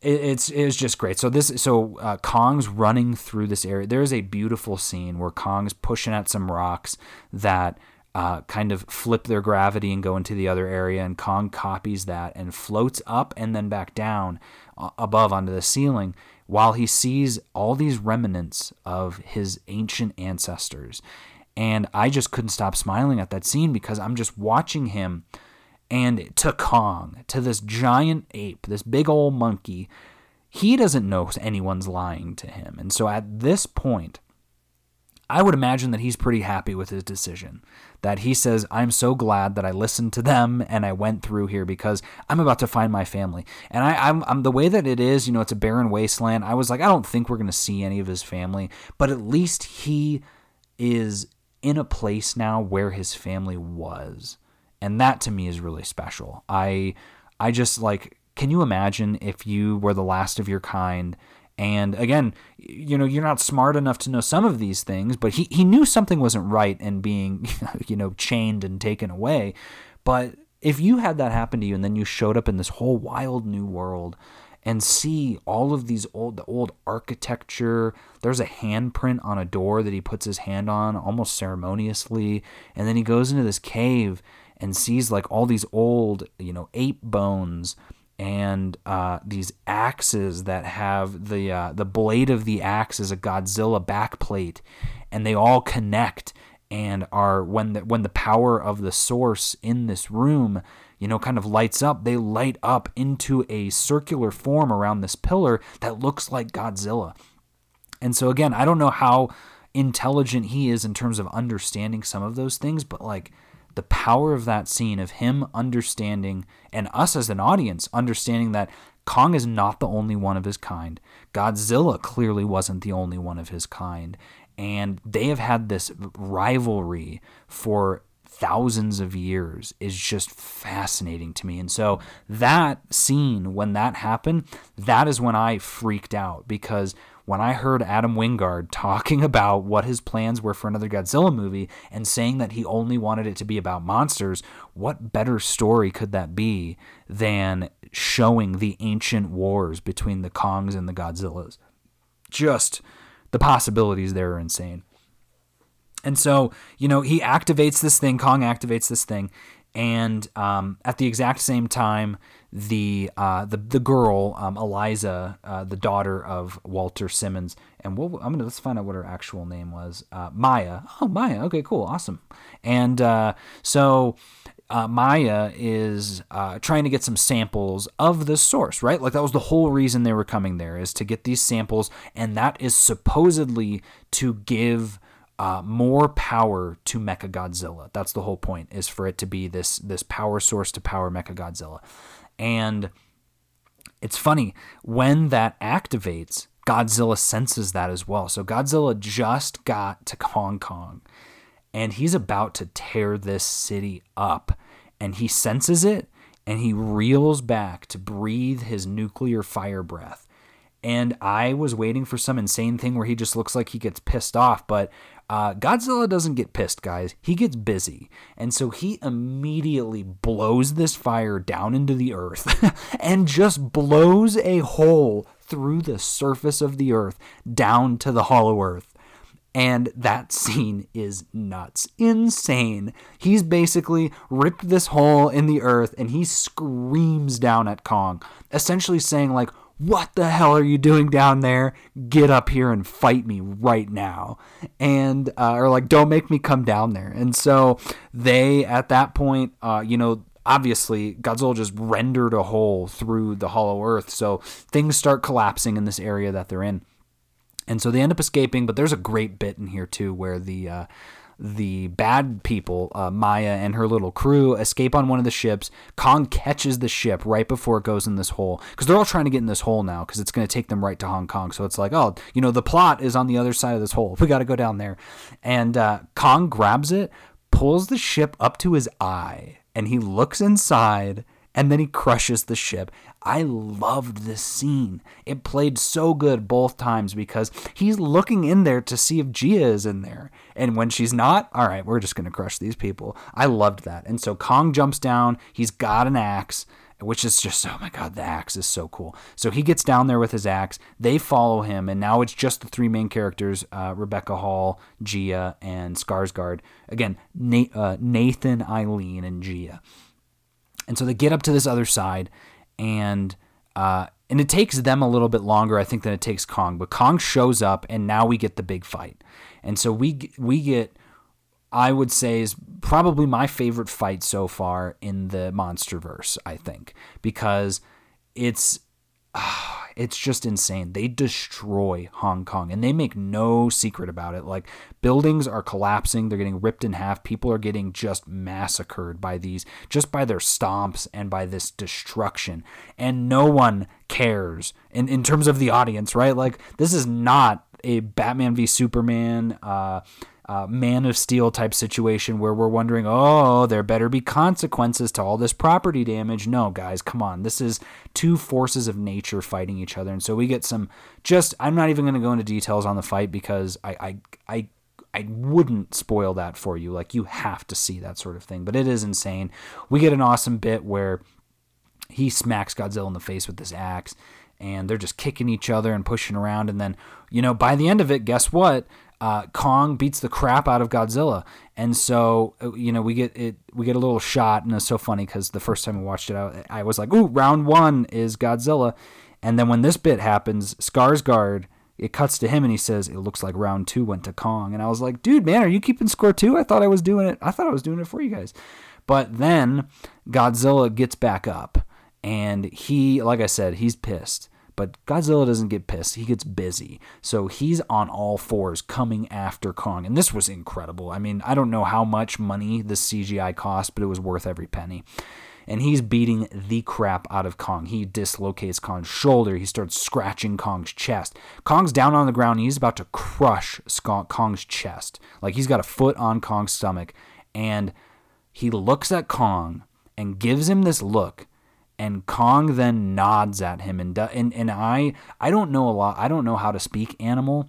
[SPEAKER 1] it's it's just great. So this so uh, Kong's running through this area. There is a beautiful scene where Kong's pushing at some rocks that uh, kind of flip their gravity and go into the other area, and Kong copies that and floats up and then back down uh, above onto the ceiling while he sees all these remnants of his ancient ancestors. And I just couldn't stop smiling at that scene because I'm just watching him and to Kong, to this giant ape, this big old monkey. He doesn't know anyone's lying to him. And so at this point, I would imagine that he's pretty happy with his decision. That he says, I'm so glad that I listened to them and I went through here because I'm about to find my family. And I, I'm, I'm the way that it is, you know, it's a barren wasteland. I was like, I don't think we're going to see any of his family, but at least he is in a place now where his family was. And that to me is really special. I, I just like, can you imagine if you were the last of your kind and again, you know, you're not smart enough to know some of these things, but he, he knew something wasn't right and being, you know, chained and taken away. But if you had that happen to you and then you showed up in this whole wild new world and see all of these old the old architecture, there's a handprint on a door that he puts his hand on almost ceremoniously, and then he goes into this cave and sees like all these old, you know, ape bones and uh, these axes that have the uh, the blade of the axe is a Godzilla backplate, and they all connect and are when the when the power of the source in this room you know kind of lights up they light up into a circular form around this pillar that looks like Godzilla. And so again I don't know how intelligent he is in terms of understanding some of those things but like the power of that scene of him understanding and us as an audience understanding that Kong is not the only one of his kind. Godzilla clearly wasn't the only one of his kind. And they have had this rivalry for thousands of years is just fascinating to me. And so that scene, when that happened, that is when I freaked out because when I heard Adam Wingard talking about what his plans were for another Godzilla movie and saying that he only wanted it to be about monsters, what better story could that be than showing the ancient wars between the Kongs and the Godzillas? Just the possibilities there are insane. And so, you know, he activates this thing, Kong activates this thing, and um, at the exact same time, the uh, the the girl um, Eliza, uh, the daughter of Walter Simmons, and we'll, I'm gonna let's find out what her actual name was. Uh, Maya. Oh, Maya. Okay, cool, awesome. And uh, so. Uh, Maya is uh, trying to get some samples of the source, right? Like that was the whole reason they were coming there is to get these samples, and that is supposedly to give uh, more power to Mecha Godzilla. That's the whole point, is for it to be this this power source to power Mecha Godzilla. And it's funny when that activates, Godzilla senses that as well. So Godzilla just got to Hong Kong, and he's about to tear this city up, and he senses it, and he reels back to breathe his nuclear fire breath. And I was waiting for some insane thing where he just looks like he gets pissed off, but uh, Godzilla doesn't get pissed, guys. He gets busy. And so he immediately blows this fire down into the earth and just blows a hole through the surface of the earth down to the hollow earth. And that scene is nuts, insane. He's basically ripped this hole in the earth and he screams down at Kong, essentially saying, like, what the hell are you doing down there? Get up here and fight me right now. And, uh, or like, don't make me come down there. And so they, at that point, uh, you know, obviously Godzilla just rendered a hole through the hollow earth. So things start collapsing in this area that they're in. And so they end up escaping, but there's a great bit in here too where the uh, the bad people, uh, Maya and her little crew, escape on one of the ships. Kong catches the ship right before it goes in this hole because they're all trying to get in this hole now because it's going to take them right to Hong Kong. So it's like, oh, you know, the plot is on the other side of this hole. We got to go down there. And uh, Kong grabs it, pulls the ship up to his eye, and he looks inside and then he crushes the ship. I loved this scene. It played so good both times because he's looking in there to see if Jia is in there. And when she's not, all right, we're just going to crush these people. I loved that. And so Kong jumps down. He's got an axe, which is just, oh my God, the axe is so cool. So he gets down there with his axe. They follow him. And now it's just the three main characters uh, Rebecca Hall, Jia, and Skarsgård. Again, uh, Nathan, Ilene, and Jia. And so they get up to this other side, and uh, and it takes them a little bit longer, I think, than it takes Kong. But Kong shows up, and now we get the big fight. And so we we get, I would say, is probably my favorite fight so far in the MonsterVerse. I think because it's. It's just insane. They destroy Hong Kong and they make no secret about it. Like buildings are collapsing, they're getting ripped in half. People are getting just massacred by these, just by their stomps and by this destruction. And no one cares in, in terms of the audience, right? Like this is not a Batman v Superman, uh, uh, Man of Steel type situation where we're wondering, oh, there better be consequences to all this property damage. No, guys, come on. This is two forces of nature fighting each other. And so we get some just, I'm not even going to go into details on the fight because I, I, I, I wouldn't spoil that for you. Like, you have to see that sort of thing. But it is insane. We get an awesome bit where he smacks Godzilla in the face with this axe and they're just kicking each other and pushing around. And then, you know, by the end of it, guess what? Uh, Kong beats the crap out of Godzilla, and so uh, you know we get it. We get a little shot, and it's so funny because the first time we watched it, I, I was like, "Ooh, round one is Godzilla," and then when this bit happens, Skarsgård it cuts to him and he says, "It looks like round two went to Kong," and I was like, "Dude, man, are you keeping score too? I thought I was doing it. I thought I was doing it for you guys." But then Godzilla gets back up, and he, like I said, he's pissed but Godzilla doesn't get pissed. He gets busy. So he's on all fours coming after Kong. And this was incredible. I mean, I don't know how much money the CGI cost, but it was worth every penny. And he's beating the crap out of Kong. He dislocates Kong's shoulder. He starts scratching Kong's chest. Kong's down on the ground. he's about to crush Kong's chest. Like he's got a foot on Kong's stomach. And he looks at Kong and gives him this look and Kong then nods at him and and and I I don't know a lot I don't know how to speak animal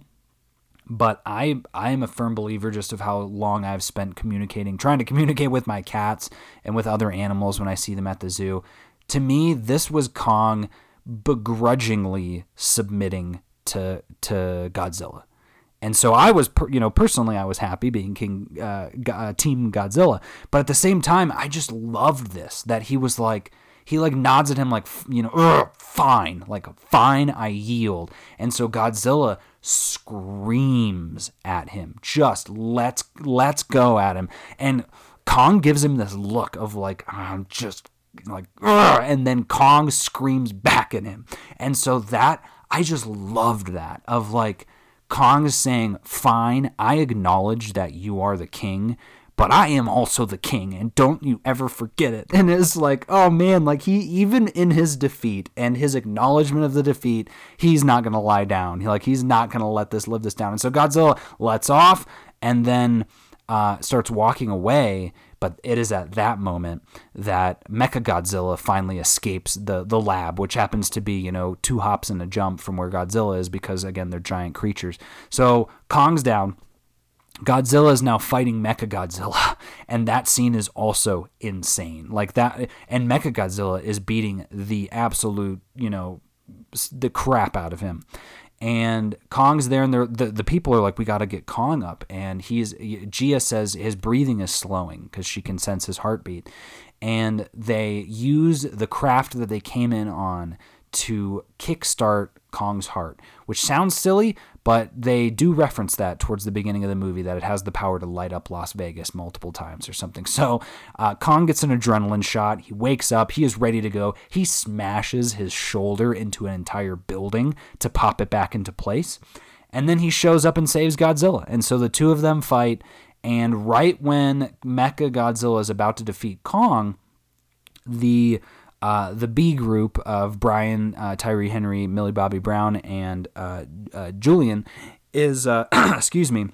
[SPEAKER 1] but I I am a firm believer just of how long I've spent communicating trying to communicate with my cats and with other animals when I see them at the zoo to me this was Kong begrudgingly submitting to to Godzilla and so I was, you know, personally, I was happy being King uh, uh, Team Godzilla. But at the same time, I just loved this that he was like, he like nods at him like you know fine like fine i yield. And so godzilla screams at him just let's let's go at him. And kong gives him this look of like i'm just like and then kong screams back at him. And so that i just loved that of like kong is saying fine i acknowledge that you are the king but I am also the king, and don't you ever forget it. And it's like, oh man, like he, even in his defeat and his acknowledgement of the defeat, he's not to lie down. He, like, he's not to let this live this down. And so Godzilla lets off and then uh, starts walking away. But it is at that moment that Mecha Godzilla finally escapes the, the lab, which happens to be, you know, two hops and a jump from where Godzilla is because, again, they're giant creatures. So Kong's down Godzilla is now fighting Mecha Godzilla, and that scene is also insane. Like that, and Mecha Godzilla is beating the absolute, you know, the crap out of him. And Kong's there, and the the people are like, "We got to get Kong up." And he's Jia says his breathing is slowing because she can sense his heartbeat, and they use the craft that they came in on to kickstart Kong's heart, which sounds silly, but they do reference that towards the beginning of the movie that it has the power to light up Las Vegas multiple times or something. So uh, Kong gets an adrenaline shot. He wakes up. He is ready to go. He smashes his shoulder into an entire building to pop it back into place. And then he shows up and saves Godzilla. And so the two of them fight. And right when Mecha Godzilla is about to defeat Kong, the uh, the B group of Brian, uh, Tyree Henry, Millie Bobby Brown, and uh, uh Julian is, uh, excuse me,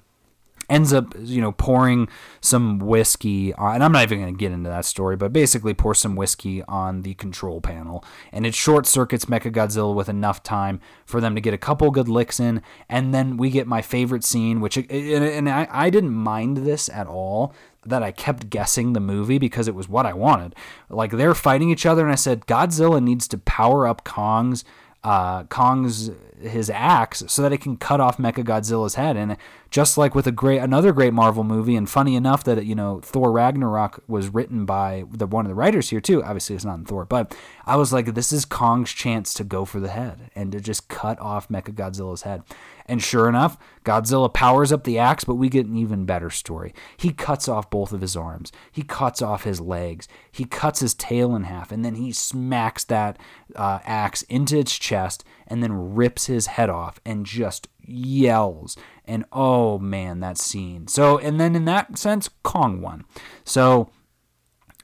[SPEAKER 1] ends up you know pouring some whiskey on, and i'm not even going to get into that story but basically pour some whiskey on the control panel. And it short circuits mechagodzilla with enough time for them to get a couple good licks in. And then we get my favorite scene which and I, I didn't mind this at all that I kept guessing the movie because it was what I wanted. Like they're fighting each other, and I said Godzilla needs to power up Kong's uh, Kong's his axe so that it can cut off Mecha Godzilla's head. And just like with a great another great Marvel movie, and funny enough that you know Thor Ragnarok was written by the one of the writers here too. Obviously, it's not in Thor, but I was like, this is Kong's chance to go for the head and to just cut off Mecha Godzilla's head. And sure enough, Godzilla powers up the axe, but we get an even better story. He cuts off both of his arms, he cuts off his legs, he cuts his tail in half, and then he smacks that uh, axe into its chest and then rips his head off and just yells. And oh man, that scene. So, and then in that sense, Kong won. So,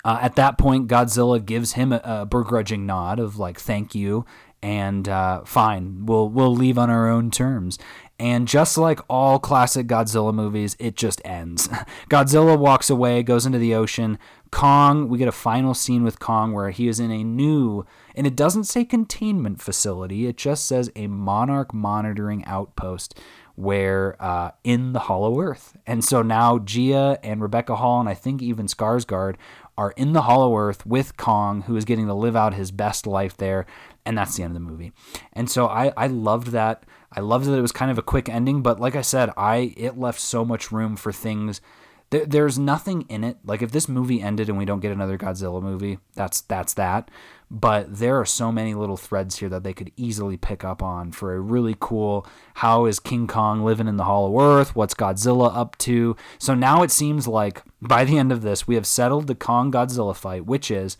[SPEAKER 1] uh, at that point, Godzilla gives him a, a, begrudging nod of like, "Thank you," and uh, fine, we'll we'll leave on our own terms. And just like all classic Godzilla movies, it just ends. Godzilla walks away, goes into the ocean. Kong, we get a final scene with Kong where he is in a new, and it doesn't say containment facility, it just says a monarch monitoring outpost where uh, in the Hollow Earth. And so now Jia and Rebecca Hall, and I think even Skarsgård, are in the Hollow Earth with Kong, who is getting to live out his best life there and that's the end of the movie. And so I I loved that. I loved that it was kind of a quick ending, but like I said, I it left so much room for things. There, there's nothing in it. Like if this movie ended and we don't get another Godzilla movie, that's that's that. But there are so many little threads here that they could easily pick up on for a really cool. How is King Kong living in the Hollow Earth? What's Godzilla up to? So now it seems like by the end of this, we have settled the Kong Godzilla fight, which is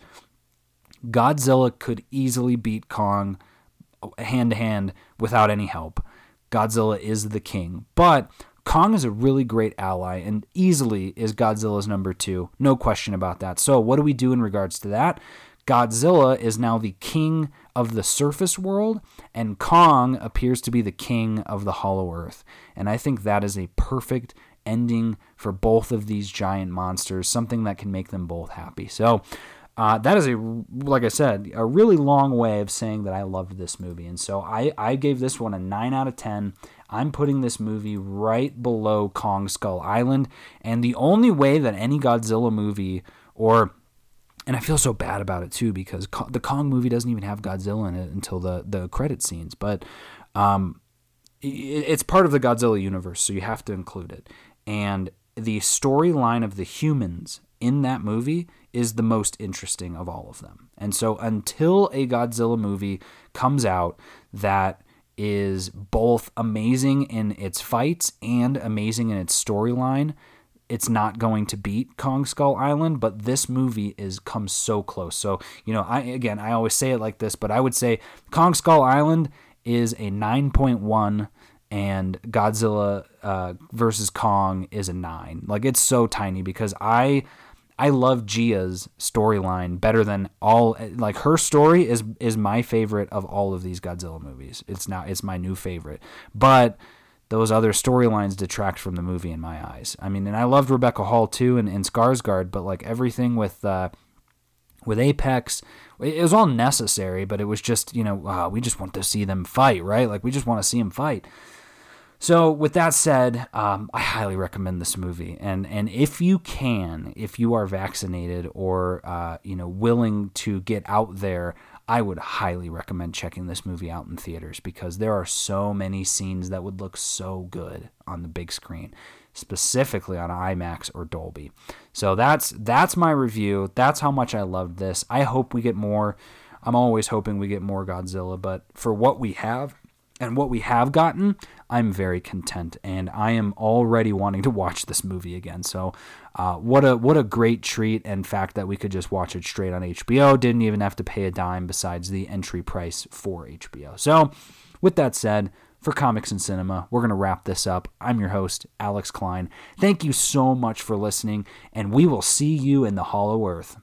[SPEAKER 1] Godzilla could easily beat Kong hand to hand without any help. Godzilla is the king. But Kong is a really great ally and easily is Godzilla's number two. No question about that. So, what do we do in regards to that? Godzilla is now the king of the surface world, and Kong appears to be the king of the hollow earth. And I think that is a perfect ending for both of these giant monsters, something that can make them both happy. So, uh, that is a like I said a really long way of saying that I loved this movie, and so I I gave this one a nine out of ten. I'm putting this movie right below Kong Skull Island, and the only way that any Godzilla movie or and I feel so bad about it too because the Kong movie doesn't even have Godzilla in it until the the credit scenes, but um, it's part of the Godzilla universe, so you have to include it. And the storyline of the humans in that movie is the most interesting of all of them. And so until a Godzilla movie comes out that is both amazing in its fights and amazing in its storyline, it's not going to beat Kong Skull Island, but this movie is comes so close. So, you know, I again, I always say it like this, but I would say Kong Skull Island is a 9.1 and Godzilla uh, versus Kong is a 9. Like it's so tiny because I I love Jia's storyline better than all like her story is is my favorite of all of these Godzilla movies. It's now it's my new favorite. But those other storylines detract from the movie in my eyes. I mean, and I loved Rebecca Hall too and, and Skarsgård, but like everything with uh, with Apex, it was all necessary, but it was just you know uh, we just want to see them fight, right? Like we just want to see them fight. So, with that said, um, I highly recommend this movie, and and if you can, if you are vaccinated or uh, you know willing to get out there, I would highly recommend checking this movie out in theaters because there are so many scenes that would look so good on the big screen, specifically on IMAX or Dolby. So that's that's my review. That's how much I loved this. I hope we get more. I'm always hoping we get more Godzilla, but for what we have and what we have gotten, I'm very content, and I am already wanting to watch this movie again. So, uh, what a what a great treat and fact that we could just watch it straight on HBO. Didn't even have to pay a dime besides the entry price for HBO. So, with that said, for Comics and Cinema, we're gonna wrap this up. I'm your host, Alex Klein. Thank you so much for listening, and we will see you in the Hollow Earth.